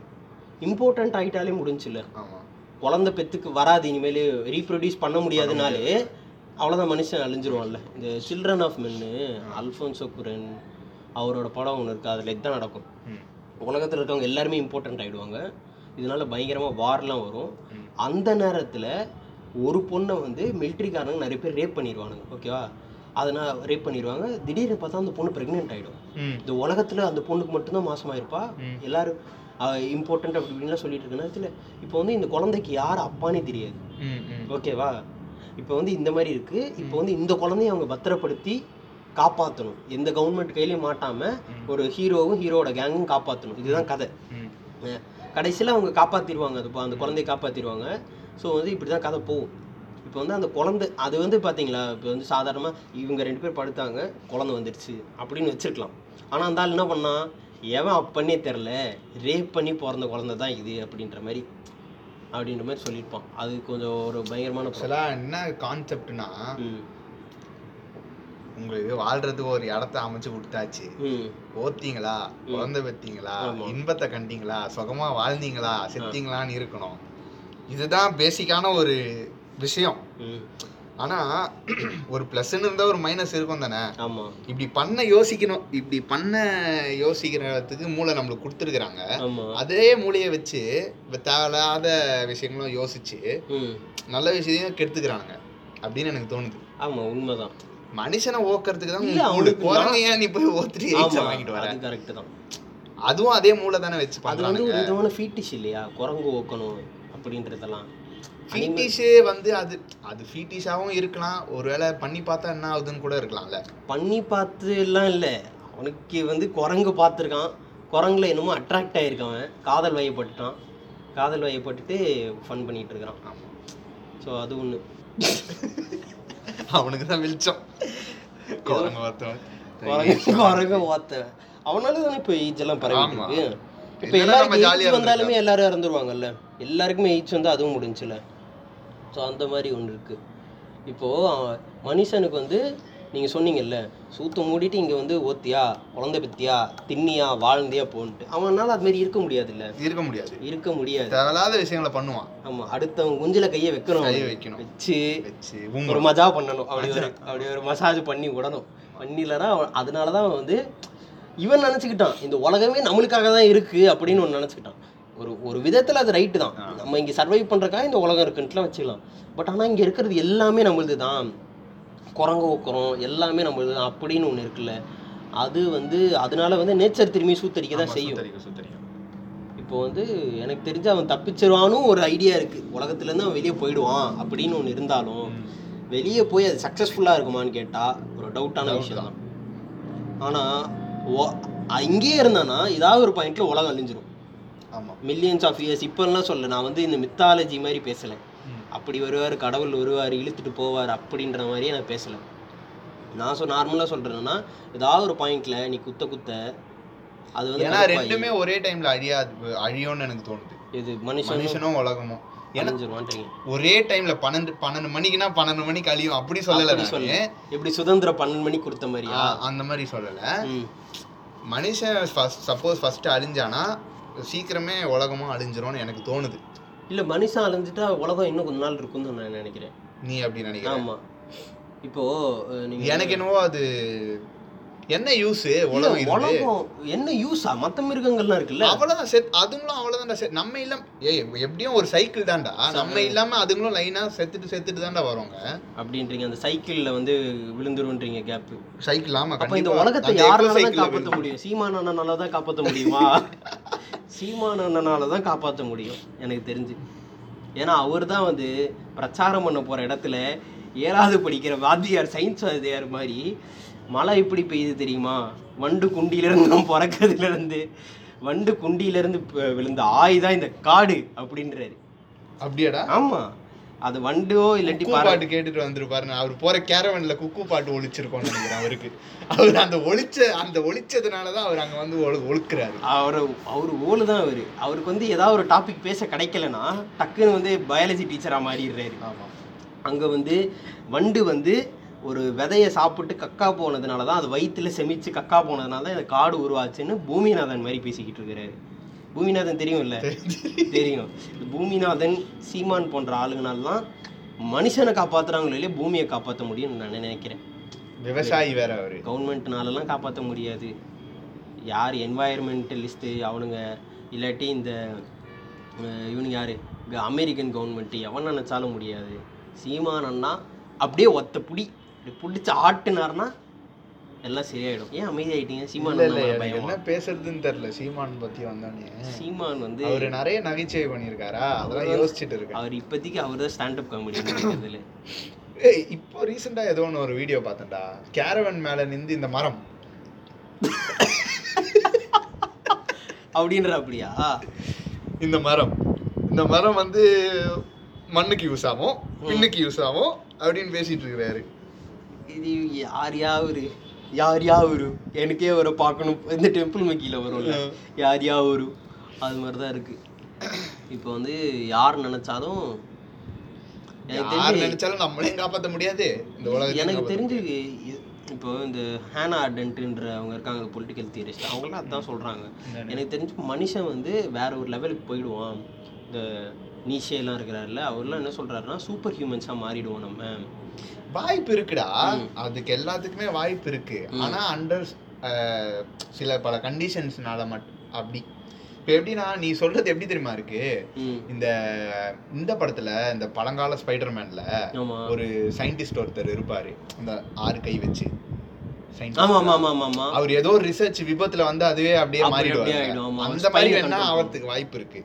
இம்பார்ட்டண்ட் ஆகிட்டாலே முடிஞ்சுல ஆமா. குழந்தை பெத்துக்கு வராது இனிமேல் ரீப்ரொடியூஸ் பண்ண முடியாதுனாலே அவ்வளோதான் மனுஷன் அழிஞ்சிருவான்ல. இந்த சில்ட்ரன் ஆஃப் மென்னு அல்ஃபோன்சோ குரன் அவரோட படம் ஒன்று இருக்குது அதில் இதுதான் நடக்கும். உலகத்தில் இருக்கவங்க எல்லாருமே இம்பார்ட்டண்ட் ஆகிடுவாங்க இதனால பயங்கரமாக வார்லாம் வரும். அந்த நேரத்தில் ஒரு பொண்ணை வந்து மிலிட்ரிக்காரங்க நிறைய பேர் ரேப் பண்ணிடுவானுங்க ஓகேவா அதனால் ரேப் பண்ணிடுவாங்க திடீர்னு பார்த்தா அந்த பொண்ணு ப்ரெக்னென்ட் ஆகிடும் இந்த உலகத்தில் அந்த பொண்ணுக்கு மட்டும்தான் மாசமா இருப்பா. ம். எல்லாரும் இம்பார்ட்டன்ட் அப்படி இப்படின்லாம் சொல்லிட்டு இருக்க நேரத்தில் இப்போ வந்து இந்த குழந்தைக்கு யார் அப்பானே தெரியாது. ஓகேவா இப்போ வந்து இந்த மாதிரி இருக்கு. இப்போ வந்து இந்த குழந்தைய அவங்க பத்திரப்படுத்தி காப்பாற்றணும் எந்த கவர்மெண்ட் கையிலையும் மாட்டாம ஒரு ஹீரோவும் ஹீரோட கேங்கும் காப்பாற்றணும் இதுதான் கதை. கடைசியில் அவங்க காப்பாற்றிடுவாங்க அது அந்த குழந்தைய காப்பாற்றிடுவாங்க ஸோ வந்து இப்படி தான் கதை போகும். இப்போ வந்து அந்த குழந்தை அது வந்து பார்த்தீங்களா இப்போ வந்து சாதாரணமாக இவங்க ரெண்டு பேர் படுத்தாங்க குழந்தை வந்துடுச்சு அப்படின்னு வச்சிருக்கலாம். ஆனால் அந்த ஆள் என்ன பண்ணான் எவன் அப்பன்னே தெரில ரேப் பண்ணி பிறந்த குழந்தை தான் இது அப்படின்ற மாதிரி அப்படின்ற மாதிரி சொல்லியிருப்பான். அது கொஞ்சம் ஒரு பயங்கரமான என்ன கான்செப்ட்னா உங்களுக்கு வாழ்றதுக்கு ஒரு இடத்த அமைச்சு கொடுத்தாச்சு. ஓத்தீங்களா குழந்தை பெத்தீங்களா? ஆமா. இன்பத்தை கண்டீங்களா? சுகமா வாழ்ந்தீங்களா? செத்தீங்களான்னு இருக்கணும். இதுதான் பேசிக்கான ஒரு விஷயம். ஆனா ஒரு ப்ளஸ்ன்னு இருந்தா ஒரு மைனஸ் இருக்கும் தானே? இப்படி பண்ண யோசிக்கணும். இப்படி பண்ண யோசிக்கிறதுக்கு மூளை நம்மளுக்கு கொடுத்துருக்குறாங்க. அதே மூளையை வச்சு தேவையில்லாத விஷயங்களும் யோசிச்சு நல்ல விஷயத்தையும் கெடுத்துக்கிறாங்க அப்படின்னு எனக்கு தோணுது. ஆமாம் உண்மைதான். மனுஷனை ஓக்கிறதுக்கு தான் அவனுக்கு குரங்கு ஏன் நீ போய் ஓத்துட்டு எய்ட்ஸை வாங்கிட்டு வர. கரெக்டு தான். அதுவும் அதே மூளை தானே வச்சு அது வந்து ஒரு விதமான ஃபீட்டிஷ் இல்லையா? குரங்கு ஓக்கணும் அப்படின்றதெல்லாம். ஃபீட்டிஷே வந்து அது அது ஃபீட்டிஷாவும் இருக்கலாம். ஒருவேளை பண்ணி பார்த்தா என்ன ஆகுதுன்னு கூட இருக்கலாம்ல. பண்ணி பார்த்து எல்லாம் இல்லை. அவனுக்கு வந்து குரங்கு பார்த்துருக்கான். குரங்குல என்னமோ அட்ராக்ட் ஆகிருக்கான் காதல் வயப்பட்டுட்டான். காதல் வயப்பட்டுட்டு ஃபன் பண்ணிட்டு இருக்கிறான். ஸோ அது ஒன்று அவனுக்கு தான் வெளிச்சம். குரங்கு பார்த்தவன். குரங்கு குரங்கு ஓத்த அவனால தானே இப்போ எல்லாம் பரவிட்டு இப்போ எல்லாருக்கும் எய்ட்ஸ் வந்தாலுமே எல்லாரும் இறந்துருவாங்கல்ல? எல்லாருக்குமே எய்ட்ஸ் வந்து அதுவும் முடிஞ்சுல. ஸோ அந்த மாதிரி ஒன்று இருக்குது இப்போது மனுஷனுக்கு வந்து நீங்கள் சொன்னீங்கல்ல சூத்த மூடிட்டு இங்கே வந்து ஓத்தியா குழந்தை பத்தியா தின்னியா வாழ்ந்தியா போன்ட்டு. அவனால அது மாதிரி இருக்க முடியாதுல்ல. இருக்க முடியாது. இருக்க முடியாது. தேவையில்லாத விஷயங்களை பண்ணுவான். ஆமாம் அடுத்தவன் குஞ்சில கையை வைக்கணும். கையை. வைக்கணும். வச்சு வச்சு ஒரு. மஜா பண்ணணும். அப்படி ஒரு அப்படி ஒரு மசாஜ் பண்ணி விடணும். பண்ணிலனா அதனால தான் வந்து இவன் நினச்சிக்கிட்டான் இந்த உலகமே நம்மளுக்காக தான் இருக்கு அப்படின்னு ஒன்று நினச்சிக்கிட்டான். ஒரு ஒரு விதத்தில் அது ரைட்டு தான். நம்ம இங்கே சர்வைவ் பண்ணுறக்காக இந்த உலகம் இருக்குன்ட்டுலாம் வச்சுக்கலாம். பட் ஆனால் இங்கே இருக்கிறது எல்லாமே நம்மளுது தான் குரங்கு ஊக்குறோம் எல்லாமே தான் அப்படின்னு ஒன்று இருக்குல்ல. அது வந்து அதனால வந்து நேச்சர் திரும்பி சூத்தரிக்க தான் செய்யும். இப்போ வந்து எனக்கு தெரிஞ்சு அவன் தப்பிச்சிருவானும் ஒரு ஐடியா இருக்கு. உலகத்துலேருந்து அவன் வெளியே போயிடுவான் அப்படின்னு ஒன்று இருந்தாலும். வெளியே போய் அது சக்ஸஸ்ஃபுல்லாக இருக்குமான்னு கேட்டால் ஒரு டவுட்டான விஷயம் தான் ஆனால் இங்கேயே இருந்தானா ஏதாவது ஒரு பாயிண்ட்ல உலகம் அழிஞ்சிரும். ஆமா. மில்லியன்ஸ் ஆஃப் இயர்ஸ் இப்போல்லாம் சொல்ல நான் வந்து இந்த மித்தாலஜி மாதிரி பேசலை. அப்படி வருவார் கடவுள் வருவார் இழுத்துட்டு போவார் அப்படின்ற மாதிரியே நான் பேசலை. நான் சொ நார்மலாக சொல்கிறேன்னா ஏதாவது ஒரு பாயிண்ட்ல நீ குத்த குத்த அது வந்து ஏன்னா ரெண்டுமே ஒரே டைம்ல அழியாது அழியும்னு எனக்கு தோணுது. இது மனுஷனும்? மனுஷனும் உலகமும். ஒரே டைம்ல பன்னெண்டு பன்னெண்டு மணிக்குன்னா பன்னெண்டு மணிக்கு அழியும். அப்படி சொல்லல சொல்ல. எப்படி சுதந்திரம் பன்னெண்டு மணி கொடுத்த மாதிரியா? அந்த மாதிரி சொல்லல. மனுஷன் சப்போஸ் ஃபர்ஸ்ட் அழிஞ்சானா சீக்கிரமே உலகமும் அழிஞ்சிரும்னு எனக்கு தோணுது. இல்ல மனுஷன் அழிஞ்சிட்டா உலகம் இன்னும் கொஞ்ச நாள் இருக்கும்னு நான் நினைக்கிறேன். நீ அப்படி நினைக்கிற? ஆமா. இப்போ அஹ், நீங்க எனக்கு என்னவோ அது என்ன யூஸ் உலகம் உலகம் என்ன யூஸா மத்த மிருகங்கள்லாம் இருக்குல்ல. அவ்வளவுதான் செத் அதுங்களும் அவ்வளவுதான்டா செத் நம்ம இல்லாம ஏய் எப்படியும் ஒரு சைக்கிள் தான்டா. நம்ம இல்லாம அதுங்களும் லைனா செத்துட்டு செத்துட்டு தான்டா வருவாங்க அப்படின்றீங்க அந்த சைக்கிள்ல வந்து விழுந்துருன்றீங்க கேப் சைக்கிள் ஆமா அப்ப இந்த. உலகத்தை யாரால ல காப்பாற்ற முடியும்? சீமான அண்ணனால தான் காப்பாற்ற முடியுமா? சீமான அண்ணனால தான் காப்பாற்ற முடியும் எனக்கு தெரிஞ்சு. ஏன்னா அவர் தான் வந்து பிரச்சாரம் பண்ண போற இடத்துல ஏழாவது படிக்கிற வாத்தியார் சயின்ஸ் வாத்தியார் மாதிரி மழை எப்படி பெய்யுது தெரியுமா? வண்டு குண்டியிலிருந்து பிறக்கிறதுல இருந்து வண்டு குண்டியிலிருந்து விழுந்த ஆய் தான் இந்த காடு அப்படின்றாரு. அப்படியாடா? ஆமா. அது வண்டோ இல்லாட்டி பாட்டு கேட்டுட்டு வந்திருப்பாரு அவர் போற கேரவன்ல குக்கு பாட்டு ஒழிச்சிருக்கோம்னு நினைக்கிறேன் அவருக்கு. அவர் அந்த ஒளிச்ச அந்த ஒளிச்சதுனாலதான் அவர் அங்க வந்து ஒழு ஒழுக்குறாரு. அவர் அவர் ஓலு தான் அவர். அவருக்கு வந்து ஏதாவது ஒரு டாபிக் பேச கிடைக்கலனா டக்குன்னு வந்து பயாலஜி டீச்சராக மாறிடுறாரு. ஆமா. அங்கே வந்து வண்டு வந்து ஒரு விதையை சாப்பிட்டு கக்கா போனதுனால தான் அது வயிற்றுல செமிச்சு கக்கா போனதுனால தான் இந்த காடு உருவாச்சுன்னு பூமிநாதன் மாதிரி பேசிக்கிட்டு இருக்கிறாரு. பூமிநாதன் தெரியும்ல? தெரியும். இந்த பூமிநாதன் சீமான் போன்ற ஆளுங்கனால தான் மனுஷனை காப்பாத்துறாங்களோ இல்லையா பூமியை காப்பாற்ற முடியும்னு நான் நினைக்கிறேன். விவசாயி வேற அவரு. கவர்மெண்ட்னாலலாம் காப்பாற்ற முடியாது. யார் என்வாயர்மெண்டலிஸ்ட்டு அவனுங்க இல்லாட்டி இந்த இவனுங்க யார்? அமெரிக்கன் கவர்மெண்ட்டு எவன் நினச்சாலும் முடியாது. சீமானன்னா அப்படியே ஒத்த புடி. பிடிச்சி ஆட்டுனாருன்னா எல்லாம் சரியாயிடும். ஏன் அமைதியாயிட்டீங்க? சீமான் இல்ல என்ன பேசுறதுன்னு தெரியல. சீமான் பத்தி வந்தோடனே சீமான் வந்து அவரு நிறைய நகைச்சுவை பண்ணியிருக்காரா? அதெல்லாம் யோசிச்சுட்டு இருக்கேன். அவர் இப்போதைக்கு அவர் தான் ஸ்டாண்டப் காமெடி இருக்கிறதுல ஏய் இப்போ ரீசெண்டா ஏதோ ஒன்று ஒரு வீடியோ பார்த்தேன்டா. கேரவன் மேல நின்று இந்த மரம். அப்படின்ற அப்படியா இந்த மரம். இந்த மரம் வந்து மண்ணுக்கு யூஸ் ஆகும் பின்னுக்கு யூஸ் ஆகும் அப்படின்னு பேசிட்டு இருக்கிறாரு. இது யார் யாவரு யார் யாவரு எனக்கே அவரை பார்க்கணும். இந்த டெம்பிள் மக்கியில் வரும்ல. யார் யாவரு அது மாதிரி தான் இருக்கு. இப்போ வந்து யார் நினைச்சாலும் யார் நினைச்சாலும் நம்மளையும் காப்பாத்த முடியாது. இந்த எனக்கு தெரிஞ்சு இப்போ இந்த ஹேனா அடன்ட்ன்ற அவங்க இருக்காங்க பொலிட்டிக்கல் தியரிஸ்ட் அவங்களாம் அதான் சொல்றாங்க. என்னன்னு? எனக்கு தெரிஞ்சு மனுஷன் வந்து வேற ஒரு லெவலுக்கு போயிடுவான். இந்த நீஷேலாம் இருக்கிறாருல அவர்லாம் என்ன சொல்றாருன்னா சூப்பர் ஹியூமன்ஸாக மாறிடுவோம் நம்ம. வாய்ப்பு இருக்குடா. அதுக்கு எல்லாத்துக்குமே வாய்ப்பு இருக்கு. ஆனா அண்டர் சில பல கண்டிஷன்ஸ்னால மட்டும் அப்படி. இப்போ எப்படின்னா நீ சொல்றது எப்படி தெரியுமா இருக்கு? இந்த இந்த படத்துல இந்த பழங்கால ஸ்பைடர்மேன்ல ஒரு சயின்டிஸ்ட் ஒருத்தர் இருப்பாரு. இந்த ஆறு கை வச்சு. அவர் ஏதோ ஒரு ரிசர்ச் விபத்துல வந்து அதுவே அப்படியே ஆமா. அந்த மாதிரி வேணா ஆகிறதுக்கு வாய்ப்பு இருக்கு.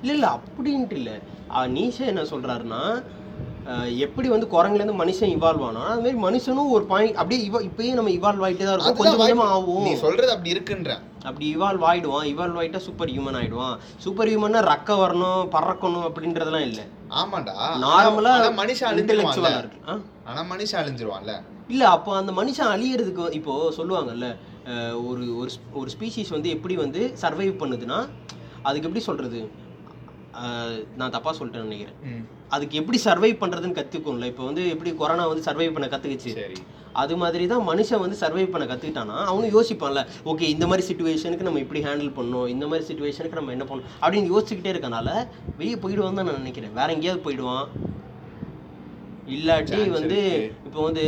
இல்லை இல்லை அப்படின்ட்டு இல்லை. நீஷா என்ன சொல்றாருன்னா எப்படி வந்து குரங்குலேருந்து மனுஷன் இவால்வ் ஆனா அது மாதிரி மனுஷனும் ஒரு பாயிண்ட் அப்படியே இவ இப்பயே நம்ம இவால்வ் ஆகிட்டே தான் இருக்கும். கொஞ்சம் கொஞ்சமா வாய்ப்பு. ஆகும். நீ சொல்றது அப்படி இருக்குன்றேன் அப்படி இவால்வ் ஆயிடுவான். இவால்வ் ஆயிட்டா சூப்பர் ஹியூமன் ஆயிடுவான். சூப்பர் ஹியூமன்னா ரக்க வரணும் பறக்கணும் அப்படின்றதெல்லாம் இல்லை. ஆமாண்டா. நார்மலா ஆனா மனுஷன் இன்டெலெக்சுவலாக இருக்கு. ஆ? ஆனா மனுஷன் அழிஞ்சிருவான்ல. இல்ல அப்போ அந்த மனுஷன் அழியறதுக்கு இப்போ சொல்லுவாங்கல்ல ஒரு ஒரு ஸ்பீஷீஸ் வந்து எப்படி வந்து சர்வைவ் பண்ணுதுன்னா அதுக்கு எப்படி சொல்றது? நான் தப்பா சொல்லிட்டேன்னு நினைக்கிறேன். அதுக்கு எப்படி சர்வைவ் பண்றதுன்னு கத்துக்கும்ல. இப்போ வந்து எப்படி கொரோனா வந்து சர்வைவ் பண்ண கத்துக்குச்சு? சரி. அது மாதிரி தான் மனுஷன் வந்து சர்வைவ் பண்ண கத்துக்கிட்டானா? அவனும் யோசிப்பான்ல ஓகே இந்த மாதிரி சுச்சுவேஷனுக்கு நம்ம இப்படி ஹேண்டில் பண்ணணும். இந்த மாதிரி சுச்சுவேஷனுக்கு நம்ம என்ன பண்ணணும்? அப்படின்னு யோசிச்சுக்கிட்டே இருக்கனால வெளியே போயிடுவான் தான் நான் நினைக்கிறேன். வேற எங்கேயாவது போயிடுவான். இல்லாட்டி வந்து. இப்போ வந்து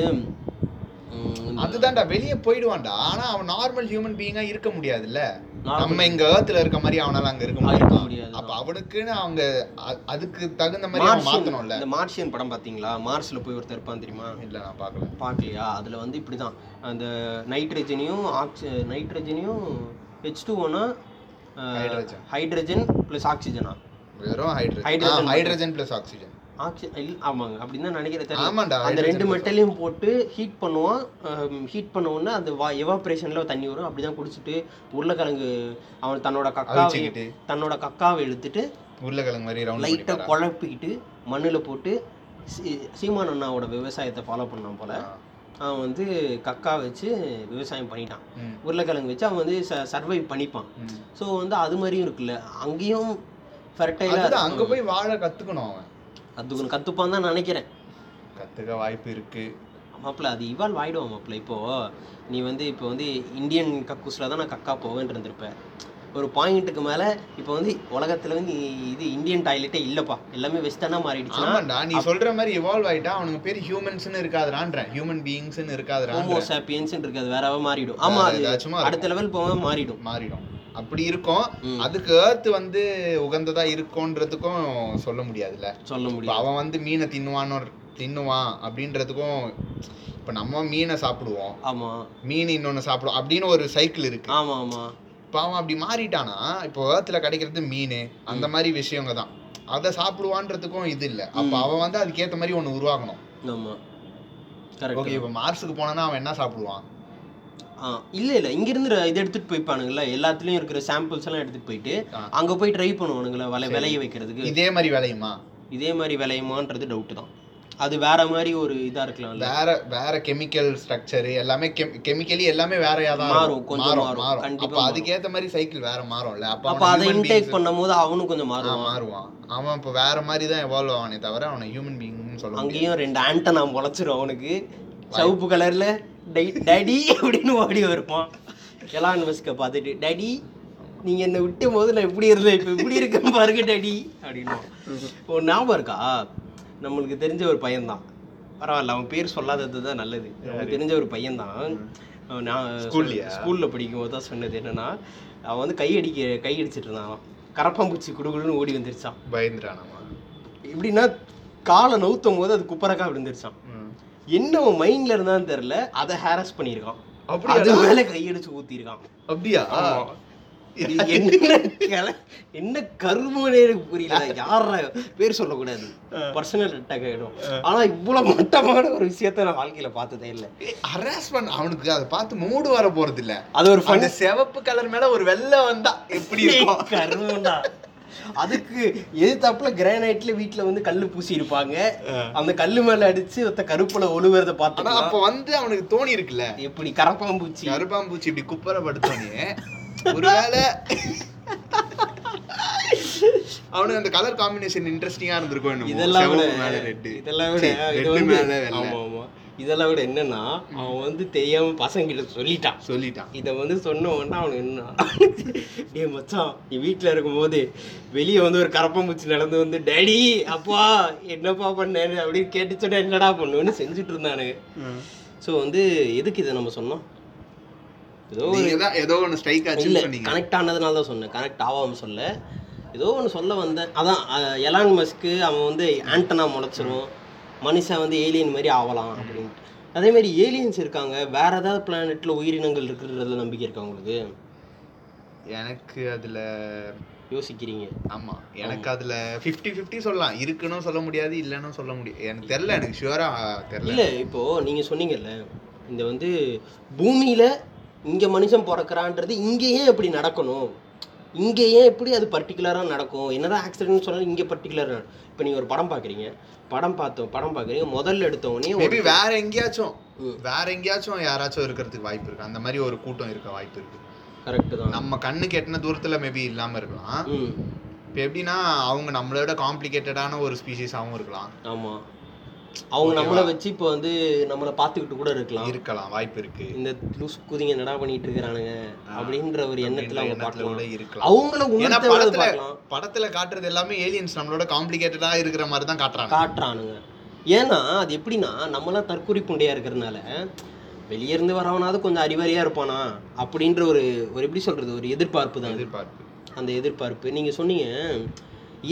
அதுதான்டா வெளியே போயிடுவான்டா. ஆனா அவன் நார்மல் ஹியூமன் பீயிங்கா இருக்க முடியாதுல்ல. நம்ம இங்க ஏர்த்ல இருக்க மாதிரி அவனால அங்க இருக்க முடியாது. அப்ப அவனுக்குன்னு அவங்க அதுக்கு தகுந்த மாதிரி அவன் மாத்தணும்ல. இந்த மார்ஷியன் படம் பாத்தீங்களா? மார்ஸ்ல போய் ஒருத்தர் இருப்பான் தெரியுமா? இல்ல நான் பாக்கல பார்க்கலையா? அதுல வந்து இப்படிதான். அந்த நைட்ரஜனையும் ஆக்சி நைட்ரஜனையும் ஹெச் டூ ஒன்னா Hydrogen. ஹைட்ரஜன் ப்ளஸ் ஆக்சிஜனா வெறும் hydrogen Hydrogen hydrogen plus oxygen ஆக்சி ஆமாங்க. அப்படின்னு தான் நினைக்கிறேன். ஆமாண்டா அந்த ரெண்டு மெட்டலையும் போட்டு ஹீட் பண்ணுவான். ஹீட் பண்ண உடனே அந்த வா எவாப்ரேஷன்ல தண்ணி வரும். அப்படிதான் குடிச்சிட்டு உருளைக்கிழங்கு அவன் தன்னோட கக்காவை தன்னோட கக்காவை எடுத்துட்டு உருளைக்கிழங்கு மாதிரி குழப்பிக்கிட்டு மண்ணுல போட்டு சீ- சீமான் அண்ணாவோட விவசாயத்தை ஃபாலோ பண்ணான் போல. அவன் வந்து கக்கா வச்சு விவசாயம் பண்ணிட்டான். உருளைக்கிழங்கு வச்சு அவன் வந்து சர்வைவ் பண்ணிப்பான். ஸோ வந்து அது மாதிரியும் இருக்குல்ல. அங்கேயும் ஃபெர்டைலாக அங்க போய் வாழ கத்துக்கணும் அவன். கற்றுக்கணும் கற்றுப்பான் தான் நினைக்கிறேன். கத்துக்க வாய்ப்பு இருக்கு. மாப்பிள்ள அது இவால்வ் ஆகிடுவான் மாப்பிள்ள இப்போ நீ வந்து இப்போ வந்து இந்தியன் கக்கூஸில் தான் நான் கக்கா போவேன் இருந்திருப்பேன். ஒரு பாயிண்ட்டுக்கு மேலே இப்போ வந்து உலகத்தில் வந்து இது இந்தியன் டாய்லெட்டே இல்லைப்பா. எல்லாமே வெஸ்டர்னாக மாறிடுச்சுன்னா ஆமாண்டா நீ சொல்ற மாதிரி இவால்வ் ஆயிட்டா அவனுக்கு பேர் ஹியூமன்ஸ்னு இருக்காதுறான்றேன். ஹியூமன் பீயிங்ஸ்னு இருக்காதுறான் ஹோமோ சாப்பியன்ஸ் இருக்காது வேறவே மாறிடும். ஆமா அது அடுத்த லெவல் போக மாறிடும். மாறிடும். அப்படி இருக்கும். அதுக்கு ஏர்த் வந்து உகந்ததா இருக்கும்ன்றதுக்கும் சொல்ல முடியாதுல்ல. சொல்ல முடியும் அவன் வந்து மீனை தின்னுவான்னு தின்னுவான் அப்படின்றதுக்கும் இப்ப நம்ம மீனை சாப்பிடுவோம். ஆமா. மீன் இன்னொன்னு சாப்பிடுவோம் அப்படின்னு ஒரு சைக்கிள் இருக்கு. ஆமா ஆமா. இப்போ அவன் அப்படி மாறிட்டானா இப்போ ஏர்த்தில் கிடைக்கிறது மீன். அந்த மாதிரி விஷயங்க தான். அதை சாப்பிடுவான்றதுக்கும் இது இல்லை. அப்போ அவன் வந்து அதுக்கேற்ற மாதிரி ஒன்று உருவாக்கணும். ஆமா. ஓகே இப்போ மார்ஸுக்கு போனானா அவன் என்ன சாப்பிடுவான்? இல்ல இல்ல. இங்க இருந்து இது எடுத்துட்டு போய்ப்பானுங்கல்ல எல்லாத்துலயும் இருக்கிற சாம்பிள்ஸ் எல்லாம் எடுத்துட்டு போயிட்டு. அங்க போய் ட்ரை பண்ணுவானுங்கள? விலை விளைய வைக்கிறதுக்கு? இதே மாதிரி விளையுமா இதே மாதிரி விளையுமான்றது டவுட் தான். அது வேற மாதிரி ஒரு இதா இருக்கலாம்ல. வேற வேற கெமிக்கல் ஸ்ட்ரக்சர் எல்லாமே கெமிக்கலி எல்லாமே தான் மாறும். கொஞ்சம் மாறும் மாறும். மாறும். கண்டிப்பா அப்ப மாறும். அதுக்கேத்த மாதிரி சைக்கிள் வேற மாறும்ல. அப்ப அப்ப அதை இன்டேக் பண்ணும்போது அவனும் கொஞ்சம் ஆ, மாறுவான். அவன் இப்ப வேற மாதிரி தான் எவால்வ் ஆவானே தவிர அவனை ஹியூமன் பீயிங்னு சொல்ல முடியாது. அங்கேயும் ரெண்டு ஆண்டனா முளைச்சிரும் அவனுக்கு. சிவப்பு கலர்ல டேடி அப்படின்னு ஓடி வருவான். எலான் மஸ்கை பார்த்துட்டு டேடி நீங்க என்னை விட்டும் போது நான் இப்படி இருந்தேன்? இப்போ இப்படி இருக்கேன் பாருங்க டேடி. அப்படின்னு. ஒரு ஞாபகம் இருக்கா? நம்மளுக்கு தெரிஞ்ச ஒரு பையன்தான். பரவாயில்ல அவன் பேர் சொல்லாதது தான் நல்லது. அவனுக்கு தெரிஞ்ச ஒரு பையன்தான். நான் ஸ்கூல்லையா? ஸ்கூலில் படிக்கும்போது தான் சொன்னது என்னன்னா அவன் வந்து கை அடிக்க கை அடிச்சிட்டு இருந்தான். கரப்பாம்பூச்சி குடுகுடுன்னு ஓடி வந்துருச்சான். பயந்துறானாமா எப்படின்னா காலை நவுத்தும் போது அது குப்பரக்கா விழுந்துருச்சான். என்ன மைண்ட்ல இருந்தான்னு தெரியல அதை ஹேரஸ் பண்ணியிருக்கான். அப்படியா? அது மேல கையடிச்சு ஊத்திருக்கான் அப்படியா? என்ன என்ன கருமனே புரியல. யார பேர் சொல்லக்கூடாது. பர்சனல் அட்டாக் ஆகிடும் ஆனா இவ்வளவு மட்டமான ஒரு விஷயத்த நான் வாழ்க்கையில பார்த்ததே இல்லை. ஹராஸ் பண்ண அவனுக்கு அதை பார்த்து மூடு வர போறது இல்ல அது ஒரு சிவப்பு கலர் மேல ஒரு வெள்ளை வந்தா எப்படி இருக்கும்? கருமண்டா. அதுக்கு எதிர்த்தாப்புல கிரானைட்ல வீட்ல வந்து கல்லு பூசி இருப்பாங்க அந்த கல்லு மேல அடிச்சு ஒருத்த கருப்புல ஒழுகுறத ஆனா பார்த்தா அப்ப வந்து அவனுக்கு தோணி இருக்குல்ல? எப்படி கரப்பாம்பூச்சி கருப்பாம்பூச்சி இப்படி குப்பரப்படுத்தோனே ஒருவேளை அவனுக்கு அந்த கலர் காம்பினேஷன் இன்ட்ரெஸ்டிங்கா இருந்திருக்கும். இதெல்லாம் இதெல்லாம் இதெல்லாம் விட என்னன்னா அவன் வந்து தெரியாம பசங்கிட்ட சொல்லிட்டான். சொல்லிட்டான். இதை வந்து சொன்ன உடனே அவனுக்கு என்ன டேய் மச்சான் நீ வீட்டில் இருக்கும்போது வெளியே வந்து ஒரு கரப்பாம்பூச்சி நடந்து வந்து டேடி அப்பா என்னப்பா பண்ணேன்னு அப்படின்னு கேட்டு சொன்னா என்னடா பண்ணுன்னு செஞ்சுட்டு இருந்தானுங்க ஸோ வந்து எதுக்கு இதை நம்ம சொன்னோம்? ஏதோ ஒரு ஏதோ ஒன்னு ஸ்ட்ரைக் இல்லை ஆச்சுன்னு சொன்னீங்க. கனெக்ட் ஆனதுனால தான் சொன்னேன். கனெக்ட் ஆகாமல் சொல்ல ஏதோ ஒன்று சொல்ல வந்தேன். அதான் எலான் மஸ்க்கு அவன் வந்து ஆண்டனா முளைச்சிரும். மனுஷன் வந்து ஏலியன் மாதிரி ஆகலாம் அப்படின்ட்டு அதே மாதிரி ஏலியன்ஸ் இருக்காங்க. வேற ஏதாவது பிளானெட்ல உயிரினங்கள் இருக்கிறதுல நம்பிக்கை இருக்கா உங்களுக்கு? எனக்கு அதுல யோசிக்கிறீங்க. ஆமா. எனக்கு அதுல 50 50 சொல்லலாம். இருக்குன்னு சொல்ல முடியாது இல்லைன்னு சொல்ல முடியாது எனக்கு தெரியல எனக்கு ஷுவரா தெரியல. இல்ல இப்போ நீங்க சொன்னீங்கல்ல இந்த வந்து பூமியில இங்க மனுஷன் பிறக்கிறான்றது இங்க ஏன் இப்படி நடக்கணும்? இங்க ஏன் எப்படி அது பர்டிகுலரா நடக்கும்? என்னதான் ஆக்சிடென்ட் சொன்னாலும் இங்க பர்டிகுலரா இப்போ நீங்க ஒரு படம் பாக்குறீங்க படம் பார்த்தோம் படம் பாக்குறீங்க முதல்ல எடுத்த உடனே ஒரு- மேபி வேற எங்கேயாச்சும். வேற எங்கேயாச்சும் யாராச்சும் இருக்கிறதுக்கு வாய்ப்பு இருக்கு. அந்த மாதிரி ஒரு கூட்டம் இருக்க வாய்ப்பு இருக்கு. கரெக்ட் தான். நம்ம கண்ணுக்கு எட்டின தூரத்துல மேபி இல்லாம இருக்கலாம். இப்போ எப்படின்னா அவங்க நம்மளோட காம்ப்ளிகேட்டடான ஒரு ஸ்பீஷிஸாகவும் இருக்கலாம். ஆமா. அவங்க? நம்மளை வச்சு இப்போ வந்து நம்மளை பார்த்துக்கிட்டு கூட இருக்கலாம். இருக்கலாம் வாய்ப்பு இருக்கு. இந்த லூஸ் குதிங்க என்னடா பண்ணிட்டு இருக்கிறானுங்க அப்படின்ற ஒரு எண்ணத்துல அவங்க பார்க்கலாம். இருக்கலாம். அவங்கள ஏன்னா உணர்த்த படத்துல காட்டுறது எல்லாமே ஏலியன்ஸ் நம்மளோட காம்ப்ளிகேட்டடா இருக்கிற மாதிரி தான் காட்டுறாங்க காட்டுறானுங்க. ஏன்னா அது எப்படின்னா நம்மளாம் தற்கொலை புண்டையா இருக்கிறதுனால வெளியே இருந்து வரவனாவது கொஞ்சம் அறிவாளியா இருப்பானா அப்படின்ற ஒரு ஒரு எப்படி சொல்றது ஒரு எதிர்பார்ப்பு தான். எதிர்பார்ப்பு. அந்த எதிர்பார்ப்பு. நீங்க சொன்னீங்க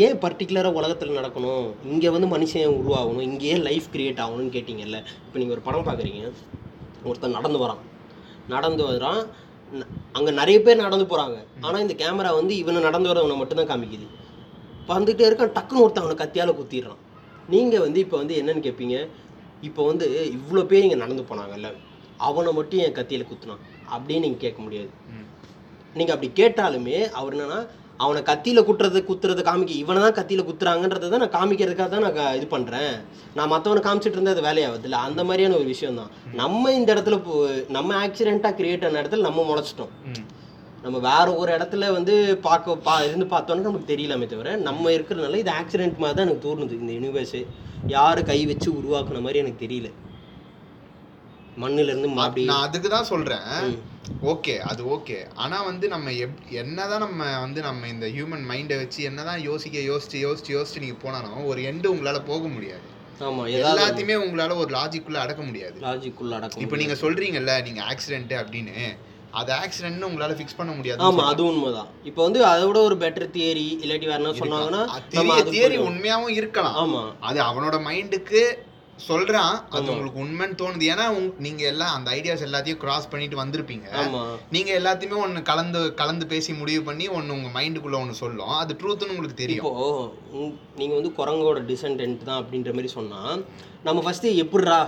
ஏன் பர்டிகுலராக உலகத்தில் நடக்கணும்? இங்கே வந்து மனுஷன் உருவாகணும். இங்கே ஏன் லைஃப் கிரியேட் ஆகணும்னு கேட்டிங்கல்ல? இப்போ நீங்கள் ஒரு படம் பார்க்குறீங்க. ஒருத்தன் நடந்து வரான். நடந்து வரான். அங்கே நிறைய பேர் நடந்து போகிறாங்க ஆனால் இந்த கேமரா வந்து இவனை நடந்து வரவனை மட்டும்தான் காமிக்குது. வந்துகிட்டே இருக்கான். டக்குன்னு ஒருத்தன் அவனை கத்தியால் குத்திடுறான். நீங்கள் வந்து இப்போ வந்து என்னன்னு கேட்பீங்க இப்போ வந்து இவ்வளோ பேர் இங்கே நடந்து போனாங்கல்ல? அவனை மட்டும் என் கத்தியில் குத்துனான். அப்படின்னு நீங்கள் கேட்க முடியாது. நீங்கள் அப்படி கேட்டாலுமே அவர் என்னன்னா அவனை கத்தியில் குத்துறது குத்துறது காமிக்க இவனை தான் கத்தியில் குத்துறாங்கன்றதை தான் நான் காமிக்கிறதுக்காக தான் நான் இது பண்ணுறேன் நான் மற்றவனை காமிச்சிட்டு இருந்தால் அது வேலையாகுது இல்லை அந்த மாதிரியான ஒரு விஷயம் தான் நம்ம இந்த இடத்துல நம்ம ஆக்சிடெண்ட்டாக கிரியேட் ஆன இடத்துல நம்ம முளைச்சிட்டோம். நம்ம வேற ஒரு இடத்துல வந்து பார்க்க பா இருந்து பார்த்தோன்னா நமக்கு தெரியலாமே தவிர நம்ம இருக்கிறதுனால இது ஆக்சிடென்ட் மாதிரி தான் எனக்கு தோணுது. இந்த யூனிவர்ஸு யார் கை வச்சு உருவாக்குன மாதிரி எனக்கு தெரியல. மண்ணுல இருந்து அப்படி நான் அதுக்கு தான் சொல்றேன். ம். ஓகே அது ஓகே. ஆனா வந்து நம்ம எப் என்னதான் நம்ம வந்து நம்ம இந்த ஹியூமன் மைண்டை வச்சு என்னதான் யோசிக்க யோசிச்சு யோசிச்சு யோசிச்சு நீங்க போனாலும் ஒரு எண்டு உங்களால போக முடியாது. எல்லாத்தையுமே உங்களால ஒரு லாஜிக்குள்ள அடக்க முடியாது. லாஜிக்குள்ள அடக்கம் இப்போ நீங்க சொல்றீங்கல்ல நீங்க ஆக்சிடென்ட் அப்படின்னு அது ஆக்சிடென்ட்னு உங்களால ஃபிக்ஸ் பண்ண முடியாது ஆமா அது உண்மைதான். இப்போ வந்து அதை விட ஒரு பெட்டர் தியரி இல்லாட்டி வேற என்ன சொன்னாங்கன்னா தியரி. உண்மையாவும் இருக்கலாம். ஆமா. அது அவனோட மைண்டுக்கு சொல்றான் அது. உங்களுக்கு உண்மைன்னு தோணுது. ஏன்னா நீங்க எல்லாம் அந்த ஐடியாஸ் எல்லாத்தையும் கிராஸ் பண்ணிட்டு வந்திருப்பீங்க. நீங்க எல்லாத்தையுமே ஒண்ணு கலந்து கலந்து பேசி முடிவு பண்ணி ஒண்ணு உங்க மைண்டுக்குள்ள ஒண்ணு சொல்லும். அது ட்ரூத்னு உங்களுக்கு தெரியும். இப்போ நீங்க வந்து குரங்கோட டிசென்டென்ட் தான் அப்படின்ற மாதிரி சொன்னா நம்ம ஃபர்ஸ்ட் எப்படிடா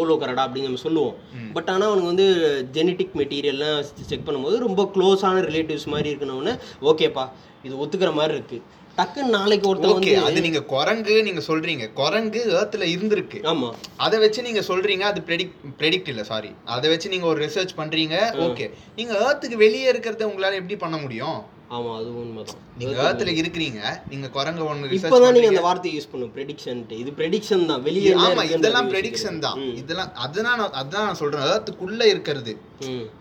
ஓலோக்கரடா அப்படின்னு நம்ம சொல்லுவோம். பட் ஆனா அவனுக்கு வந்து ஜெனட்டிக் மெட்டீரியல்லாம் செக் பண்ணும்போது ரொம்ப க்ளோஸான ரிலேட்டிவ்ஸ் மாதிரி இருக்கணும்னு ஓகேப்பா இது ஒத்துக்கிற மாதிரி இருக்கு. டக்குன்னு நாளைக்கு ஒருத்தன் ஓகே அது நீங்க குரங்கு நீங்க சொல்றீங்க. குரங்கு ஏர்த்ல இருந்திருக்கு. ஆமா. அதை வச்சு நீங்க சொல்றீங்க அது ப்ரெடிக்ட் ப்ரெடிக்ட் இல்ல சாரி அதை வச்சு நீங்க ஒரு ரிசர்ச் பண்றீங்க ஓகே. நீங்க ஏர்த்துக்கு வெளியே இருக்கிறத உங்களால எப்படி பண்ண முடியும்? ஆமா அது உண்மைதான். நீங்க ஏர்த்ல இருக்கிறீங்க நீங்க குரங்க ஒண்ணு இப்பதான் நீங்க அந்த வார்த்தையை யூஸ் பண்ணும் ப்ரெடிக்ஷன் இது ப்ரெடிக்ஷன் தான் வெளியே ஆமா இதெல்லாம். ப்ரெடிக்ஷன் தான். இதெல்லாம் அதான் நான் அதான் நான் சொல்றேன் ஏர்த்துக்குள்ள இருக்கிறது.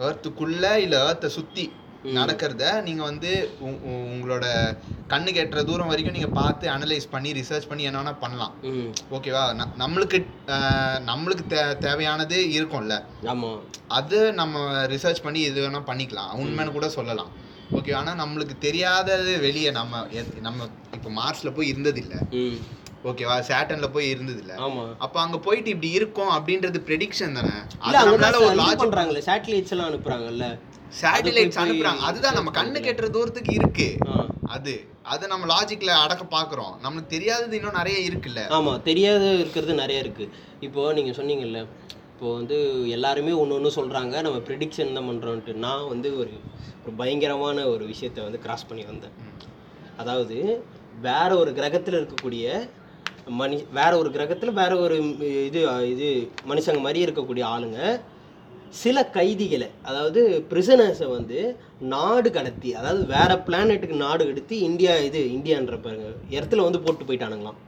ஏர்த்துக்குள்ள இல்ல ஏர்த்தை சுத்தி. நடக்கிறத நீங்க வந்து உங்களோட கண்ணுக்கு எட்டுற தூரம் வரைக்கும் நீங்க பார்த்து அனலைஸ் பண்ணி ரிசர்ச் பண்ணி என்ன பண்ணலாம். ஓகேவா நம்மளுக்கு நம்மளுக்கு தே தேவையானது இருக்கும்ல. அது நம்ம ரிசர்ச் பண்ணி இது வேணா பண்ணிக்கலாம். உண்மைன்னு கூட சொல்லலாம். ஓகே ஆனா நம்மளுக்கு தெரியாதது வெளியே நம்ம நம்ம இப்போ மார்ஸ்ல போய் இருந்தது இல்ல ம், ஓகேவா சேட்டன்ல போய் இருந்தது இல்ல அப்ப அங்க போயிட்டு இப்படி இருக்கும் அப்படின்றது ப்ரெடிக்ஷன் தானே? இல்ல அது அவங்க நம்மளால ஒரு லாஜிக் பண்றாங்கல்ல சேட்டலைட்ஸ் எல்லாம் அனுப்புறாங்கல்ல. சேட்டலைட்ஸ் அனுப்புறாங்க. அதுதான் நம்ம கண்ணு கெட்டுற தூரத்துக்கு இருக்கு. அது. அது நம்ம லாஜிக்ல அடக்க பாக்குறோம். நம்மளுக்கு தெரியாதது இன்னும் நிறைய இருக்குல்ல. ஆமா தெரியாத இருக்கிறது நிறைய இருக்கு. இப்போ நீங்க சொன்னீங்கல்ல இப்போ வந்து எல்லாருமே ஒன்று ஒன்று சொல்றாங்க. நம்ம ப்ரிடிக்ஷன் தான் பண்றோம்ட்டு. நான் வந்து ஒரு ஒரு பயங்கரமான ஒரு விஷயத்த வந்து கிராஸ் பண்ணி வந்தேன். அதாவது வேற ஒரு கிரகத்துல இருக்கக்கூடிய மனி வேற ஒரு கிரகத்துல வேற ஒரு இது இது மனுஷங்க மாதிரி இருக்கக்கூடிய ஆளுங்க சில கைதிகளை அதாவது பிரிசனர்ஸை வந்து நாடு கடத்தி அதாவது வேற பிளானெட்டுக்கு நாடு கடத்தி இந்தியா இது இந்தியான்ற பாருங்க இடத்துல வந்து போட்டு போயிட்டானுங்களாம்.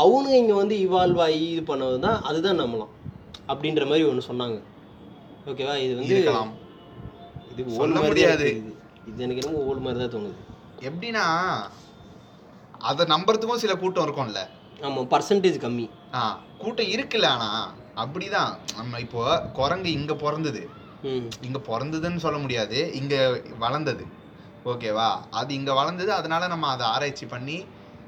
அவனுங்க இங்க வந்து இவால்வ் ஆகி இது பண்ணது தான் அதுதான் நம்பலாம் அப்படின்ற மாதிரி ஒன்று சொன்னாங்க. ஓகேவா? இது வந்து இது சொல்ல முடியாது. இது எனக்கு என்னமோ ஓல் மாதிரி தான் தோணுது. எப்படின்னா அதை நம்புறதுக்கும் சில கூட்டம் இருக்கும்ல. ஆமா பர்சன்டேஜ் கம்மி. ஆ கூட்டம் இருக்குல்ல ஆனா அப்படிதான். நம்ம இப்போ குரங்கு இங்க பிறந்தது. இங்க பிறந்ததுன்னு சொல்ல முடியாது. இங்க வளர்ந்தது. ஓகேவா? அது இங்க வளர்ந்தது. அதனால நம்ம அதை ஆராய்ச்சி பண்ணி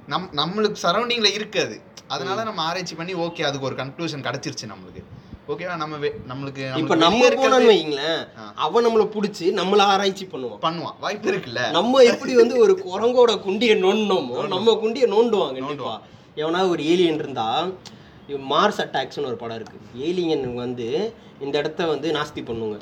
நம் நம்மளுக்கு சரௌண்டிங்ல இருக்காது அதனால நம்ம ஆராய்ச்சி பண்ணி ஓகே அதுக்கு ஒரு கன்க்ளூஷன் கிடைச்சிருச்சு நம்மளுக்கு. ஓகேவா? நம்ம நம்மளுக்கு இப்ப நம்ம போனோம்னு வைங்களேன். அவன் நம்மள புடிச்சு நம்மள ஆராய்ச்சி பண்ணுவான். பண்ணுவான். வாய்ப்பு இருக்குல்ல? நம்ம எப்படி வந்து ஒரு குரங்கோட குண்டியை நோண்டணுமோ நம்ம குண்டியை நோண்டுவாங்க கண்டிப்பா. எவனாவது ஒரு ஏலியன் இருந்தா மார்ஸ் அட்டாக்ஸ்னு ஒரு படம் இருக்கு. ஏலியன் வந்து இந்த இடத்த வந்து நாஸ்தி பண்ணுங்க.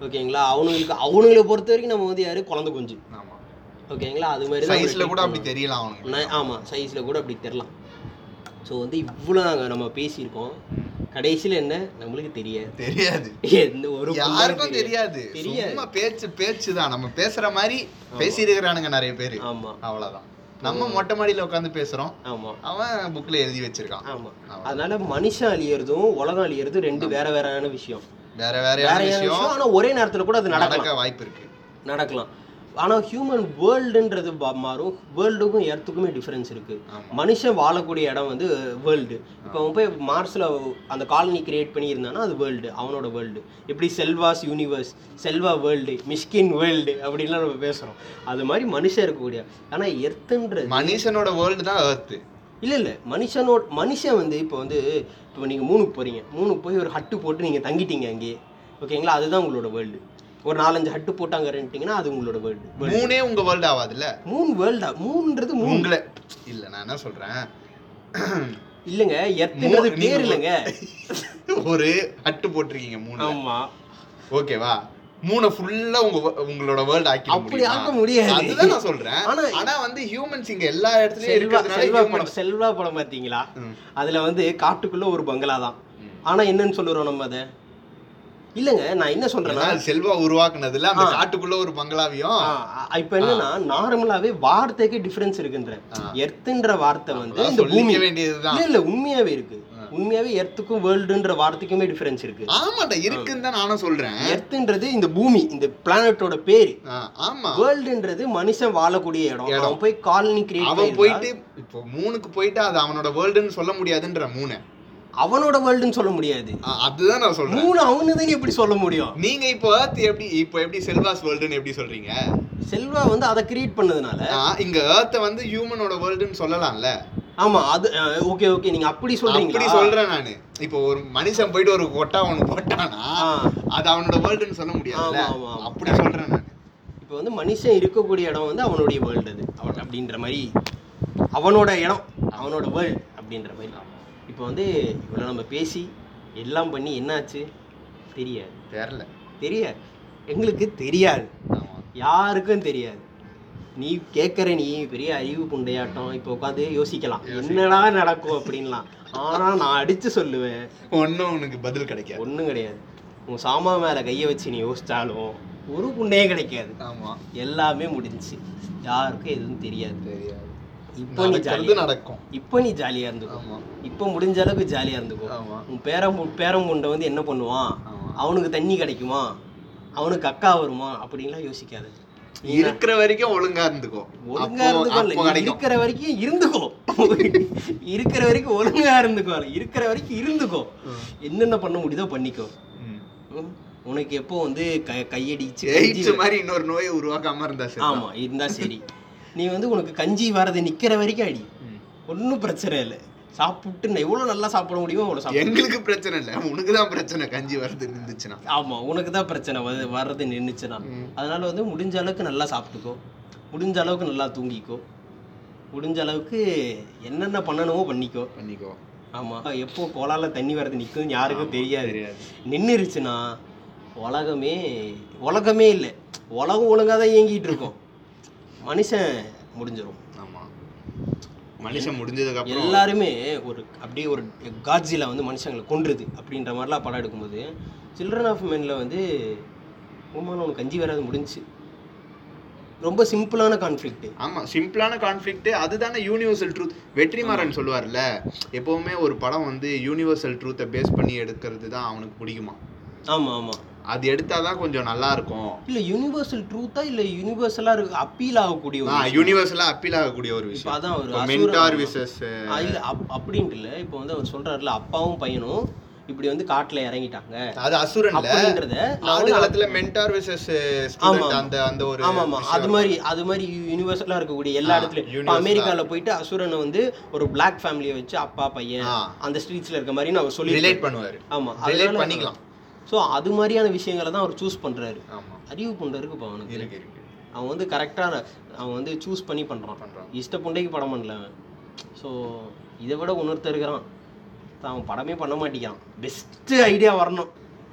ஓகேங்களா? அவனுங்களுக்கு அவனுங்களை பொறுத்த வரைக்கும் நம்ம வந்து யாரு? குழந்தை குஞ்சு. ஆமா. ஓகேங்களா? அது மாதிரி சைஸ்ல கூட அப்படி தெரியலாம் அவனுக்கு ந- ஆமா. சைஸ்ல கூட அப்படி தெரியலாம். ஸோ வந்து இவ்வளோ நாங்கள் நம்ம பேசியிருக்கோம். கடைசியில் என்ன? நம்மளுக்கு தெரியாது. தெரியாது. எந்த ஒரு யாருக்கும் தெரியாது. தெரியாது. பேச்சு பேச்சு தான் நம்ம பேசுற மாதிரி பேசியிருக்கிறானுங்க நிறைய பேரு. ஆமா. அவ்வளவுதான். நம்ம மொட்டை மாடியில உட்காந்து பேசுறோம். ஆமா. அவன் புக்ல எழுதி வச்சிருக்கான். ஆமா. அதனால மனுஷன் அழியறதும் உலகம் அழியறதும் ரெண்டு வேற வேறான விஷயம். வேற வேற வேறையான விஷயம்? ஆனா ஒரே நேரத்துல கூட அது நடக்க வாய்ப்பு இருக்கு. நடக்கலாம். ஆனா ஹியூமன் வேர்ல்டுன்றது மாறும். வேர்ல்டுக்கும் எர்த்துக்குமே டிஃபரன்ஸ் இருக்கு. ஆமா. மனுஷன் வாழக்கூடிய இடம் வந்து வேர்ல்டு இப்போ அவன் போய் மார்ஸ்ல அந்த காலனி கிரியேட் பண்ணி இருந்தானா அது வேர்ல்டு அவனோட வேர்ல்டு எப்படி செல்வாஸ் universe Selva world Mysskin world அப்படின்லாம் நம்ம பேசுறோம். அது மாதிரி மனுஷன் இருக்கக்கூடிய. ஆனா எர்த்துன்றது மனுஷனோட வேர்ல்டு தான் எர்த்து இல்ல இல்ல. மனுஷனோட மனுஷன் வந்து இப்போ வந்து இப்போ நீங்க மூணுக்கு போறீங்க. மூணுக்கு போய் ஒரு ஹட்டு போட்டு நீங்க தங்கிட்டீங்க அங்கேயே. ஓகேங்களா? அதுதான் உங்களோட வேர்ல்டு ஒரு நாலஞ்சு ஹட்டு போட்டு அங்க அது உங்களோட வேர்ல்டு மூணே உங்க வேர்ல்டு ஆகாதுல்ல மூணு வேர்ல்டா மூணுன்றது மூணு. உங்களை இல்ல நான் என்ன சொல்றேன்? இல்லைங்க எர்த்துன்றது மூ- பேர் இல்லைங்க. ஒரு அட்டு போட்டிருக்கீங்க மூணு ஆமா. ஓகேவா மூணை ஃபுல்லா உங்க உங்களோட வேர்ல்ட் ஆக்கி அப்படி ஆக்க முடியாது. அதுதான் நான் சொல்றேன். ஆனா- ஆனா வந்து ஹியூமன்ஸ் இங்க எல்லா இடத்துலயும் செல்வா இருக்கிறதுனால செல்வா படம் செல்வா படம் பாத்தீங்களா. அதுல வந்து காட்டுக்குள்ள ஒரு பங்களா தான். ஆனா என்னன்னு சொல்லுறோம் நம்ம அதை? இல்லைங்க நான் என்ன சொல்றேன்னா செல்வா உருவாக்குனதுல அந்த. காட்டுக்குள்ள ஒரு பங்களாவையும் இப்ப என்னன்னா நார்மலாவே வார்த்தைக்கே டிஃபரன்ஸ் இருக்குன்றேன் ஆ. எர்த்துன்ற வார்த்தை வந்து இந்த பூமி. வேண்டியதுதான். இல்ல உண்மையாவே இருக்கு. உண்மையாவே எர்த்துக்கும் வேர்ல்டுன்ற வார்த்தைக்குமே டிஃபரன்ஸ் இருக்கு. ஆமாடா இருக்குன்னு தான் நானும் சொல்றேன். எர்த்துன்றது இந்த பூமி இந்த பிளானட்டோட பேரு. ஆமா. வேர்ல்டுன்றது மனுஷன் வாழக்கூடிய இடம். இடம். அவன் போய் காலனி கிரியேட் அவன் போயிட்டு இப்போ மூணுக்கு போயிட்டு அது அவனோட வேர்ல்டுன்னு சொல்ல முடியாதுன்ற மூணு அவனோட வேர்ல்டுன்னு சொல்ல முடியாது. அதுதான் நான் சொல்றேன். மூணு அவனுதான் எப்படி சொல்ல முடியும்? நீங்க இப்போ எப்படி இப்போ எப்படி செல்வாஸ் வேர்ல்டுன்னு எப்படி சொல்றீங்க? செல்வா வந்து அதை கிரியேட் பண்ணதுனால. இங்க ஏர்த்த வந்து ஹியூமனோட வேர்ல்டுன்னு சொல்லலாம்ல. ஆமா அது ஓகே ஓகே நீங்க அப்படி அப்படி சொல்றீங்களா சொல்றேன் நானு. இப்போ ஒரு மனுஷன் போயிட்டு ஒரு கொட்டா ஒண்ணு போட்டானா. அது அவனோட வேர்ல்டுன்னு சொல்ல ஆமா. அப்படி சொல்றேன் நான். இப்போ வந்து மனுஷன் இருக்கக்கூடிய இடம் வந்து அவனுடைய வேர்ல்டு அது. அவன் அப்படின்ற மாதிரி அவனோட இடம் அவனோட வேர்ல்டு அப்படின்ற மாதிரி. இப்போ வந்து இவ்வளோ நம்ம பேசி எல்லாம் பண்ணி என்னாச்சு? தெரியாது. தெரியல தெரியாது. எங்களுக்கு தெரியாது. யாருக்கும் தெரியாது. நீ கேட்குற நீ பெரிய அறிவு புண்டையாட்டம் இப்போ உட்காந்து யோசிக்கலாம். என்னடா நடக்கும் அப்படின்லாம். ஆனால் நான் அடித்து சொல்லுவேன். ஒன்னும் உனக்கு பதில் கிடைக்காது. ஒன்றும் கிடையாது. உன் சாமா மேலே கையை வச்சு நீ யோசிச்சாலும் ஒரு புண்டையே கிடைக்காது. ஆமா. எல்லாமே முடிஞ்சுச்சு. யாருக்கும் எதுவும் தெரியாது. தெரியாது. இப்போ நீ நடக்கிறது ஜாலியா நடக்கும். இப்போ நீ ஜாலியா இருந்துக்கோ. இப்போ முடிஞ்ச அளவுக்கு ஜாலியா இருந்துக்கோ. உன் பேரம் பேரம் புண்டை வந்து என்ன பண்ணுவான்? அவனுக்கு தண்ணி கிடைக்குமா? அவனுக்கு அக்கா வருமா? அப்படின்லாம் யோசிக்காது. இருக்கிற வரைக்கும் ஒழுங்கா இருந்துக்கோ. ஒழுங்கா இருந்துக்கோ. இருக்கிற வரைக்கும் இருந்துக்கோ. இருக்கிற வரைக்கும் ஒழுங்கா இருந்துக்கோ. இருக்கிற வரைக்கும் இருந்துக்கோ. என்னென்ன பண்ண முடியுதோ பண்ணிக்கோ. உனக்கு எப்போ வந்து க கையடிச்சு மாதிரி இன்னொரு நோயை உருவாக்காம இருந்தா சரி. ஆமா இருந்தா சரி. நீ வந்து உனக்கு கஞ்சி வரது நிக்கிற வரைக்கும் அடி. ஒன்றும் பிரச்சனை இல்லை. சாப்பிட்டு நான் எவ்வளோ நல்லா சாப்பிட முடியுமோ அவ்வளோ சாப்பிடு. எங்களுக்கு பிரச்சனை இல்ல. உனக்கு தான் பிரச்சனை கஞ்சி வருது இருந்துச்சுன்னா ஆமா உனக்கு தான் பிரச்சனை வந்து வர்றது நின்றுச்சுன்னா அதனால வந்து முடிஞ்ச அளவுக்கு நல்லா சாப்பிட்டுக்கோ. முடிஞ்ச அளவுக்கு நல்லா தூங்கிக்கோ. முடிஞ்ச அளவுக்கு என்னென்ன பண்ணணுமோ பண்ணிக்கோ. பண்ணிக்கோ. ஆமா எப்போ கோலால தண்ணி வரது நிற்கும் யாருக்கும் தெரியாது. தெரியாது. நின்றுருச்சுன்னா உலகமே உலகமே இல்லை. உலகம் ஒழுங்காக தான் இயங்கிட்டு இருக்கும். மனுஷன் முடிஞ்சிடும் ஆமா. மனுஷன் முடிஞ்சதுக்கு அப்புறம் எல்லாருமே ஒரு அப்படியே ஒரு காட்ஜில வந்து மனுஷங்களை கொன்றுது அப்படின்ற மாதிரிலாம் படம் எடுக்கும்போது சில்ட்ரன் ஆஃப் மென்ல வந்து உமான உனக்கு கஞ்சி வராது முடிஞ்சுச்சு ரொம்ப சிம்பிளான கான்ஃப்ளிக்ட் ஆமா சிம்பிளான கான்ஃப்ளிக்ட் அதுதானே யூனிவர்சல் ட்ரூத் வெற்றிமாறன் சொல்லுவார்ல எப்பவுமே ஒரு படம் வந்து யூனிவர்சல் ட்ரூத்தை பேஸ் பண்ணி எடுக்கிறது தான் அவனுக்கு பிடிக்குமா? ஆமா ஆமா. அது எடுத்தாதான் கொஞ்சம் நல்லா இருக்கும். இல்ல யூனிவர்சல் ட்ரூத்தா இல்ல யூனிவர்சலா இருக்கு அப்பீல் ஆகக்கூடிய ஒரு விஷயம். யூனிவர்சலா அப்பீல் ஆகக்கூடிய ஒரு விஷயம். அதான் ஒரு மென்டார் விசஸ் ஆ, இல்ல அப்- அப்படின்ட்டு இல்ல இப்போ வந்து அவர் சொல்றாருல அப்பாவும் பையனும் இப்படி வந்து காட்டுல இறங்கிட்டாங்க. அது அசுரன்ல அப்படின்றத ஆதி காலத்துல மென்டார் விசஸ். அந்த அந்த ஒரு ஆமா ஆமா அது மாதிரி அது மாதிரி யூனிவர்சலா இருக்கக்கூடிய எல்லா ஆ, இடத்துலயும். அமெரிக்கால போயிட்டு அசுரனை வந்து ஒரு பிளாக் ஃபேமிலியை வச்சு அப்பா பையன் ஆ. அந்த ஸ்ட்ரீட்ஸ்ல இருக்க மாதிரி நான் சொல்லி ரிலேட் பண்ணுவாரு. ஆமா ரிலேட் பண்ணிக்கலாம். ஸோ அது மாதிரியான விஷயங்களை தான் அவர் சூஸ் பண்றாரு. ஆமா. அறிவு புண்டை இருக்குப்பா அவனுக்கு. இருக்கு இருக்கு. அவன் வந்து கரெக்டாக அவன் வந்து சூஸ் பண்ணி பண்றான். பண்றான். இஷ்ட புண்டைக்கு படம் பண்ணல அவன். ஸோ இதை விட உணர்த்த இருக்கிறான். அவன் படமே பண்ண மாட்டேங்கிறான். பெஸ்ட் ஐடியா வரணும்.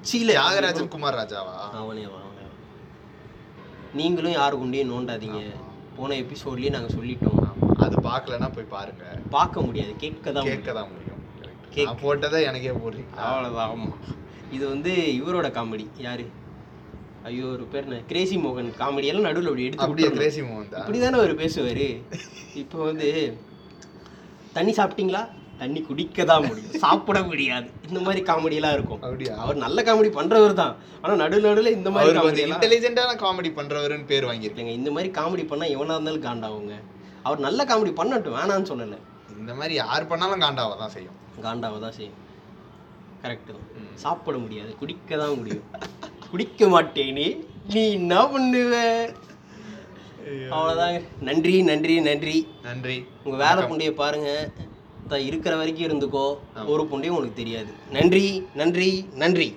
சீல தியாகராஜன் குமார் ராஜாவா? அவனே அவன். நீங்களும் யாரு குண்டையும் நோண்டாதீங்க. போன எபிசோட்லயே நாங்க சொல்லிட்டோம். ஆமா. அது பார்க்கலன்னா போய் பாருங்க. பார்க்க முடியாது. கேட்க தான் முடியும். கேட்க தான் முடியும். போட்டதை எனக்கே போடுறீங்க. அவ்வளவுதான். ஆமா. இது வந்து இவரோட காமெடி யாரு? ஐயோ ஒரு பேர் என்ன? கிரேசி மோகன் காமெடி எல்லாம் நடுவில் அப்படி எடுத்து அப்படியே. கிரேசி மோகன் தான். இப்படிதானே அவர் பேசுவாரு. இப்போ வந்து தண்ணி சாப்பிட்டீங்களா? தண்ணி குடிக்க தான் முடியும். சாப்பிட முடியாது. இந்த மாதிரி காமெடி எல்லாம் இருக்கும். அப்படியா? அவர் நல்ல காமெடி பண்றவர் தான். ஆனா நடு நடுவில் இந்த மாதிரி காமெடி இன்டெலிஜென்ட்டான காமெடி பண்றவருன்னு பேர் வாங்கியிருக்கேன் இல்லைங்க இந்த மாதிரி காமெடி பண்ணா எவனா இருந்தாலும் காண்டாவுங்க. அவர் நல்ல காமெடி பண்ணட்டும் வேணான்னு சொல்லலை. இந்த மாதிரி யார் பண்ணாலும் காண்டாவ தான் செய்யும். காண்டாவை தான் செய்யும். கரெக்டு தான். சாப்பிட முடியாது குடிக்க தான் முடியும். குடிக்க மாட்டேனே நீ என்ன பண்ணுவ? அவ்வளோதாங்க நன்றி நன்றி நன்றி. நன்றி. உங்க வேலை புண்டைய பாருங்க. தான் இருக்கிற வரைக்கும் இருந்துக்கோ. ஒரு புண்டையும் உனக்கு தெரியாது. நன்றி நன்றி நன்றி.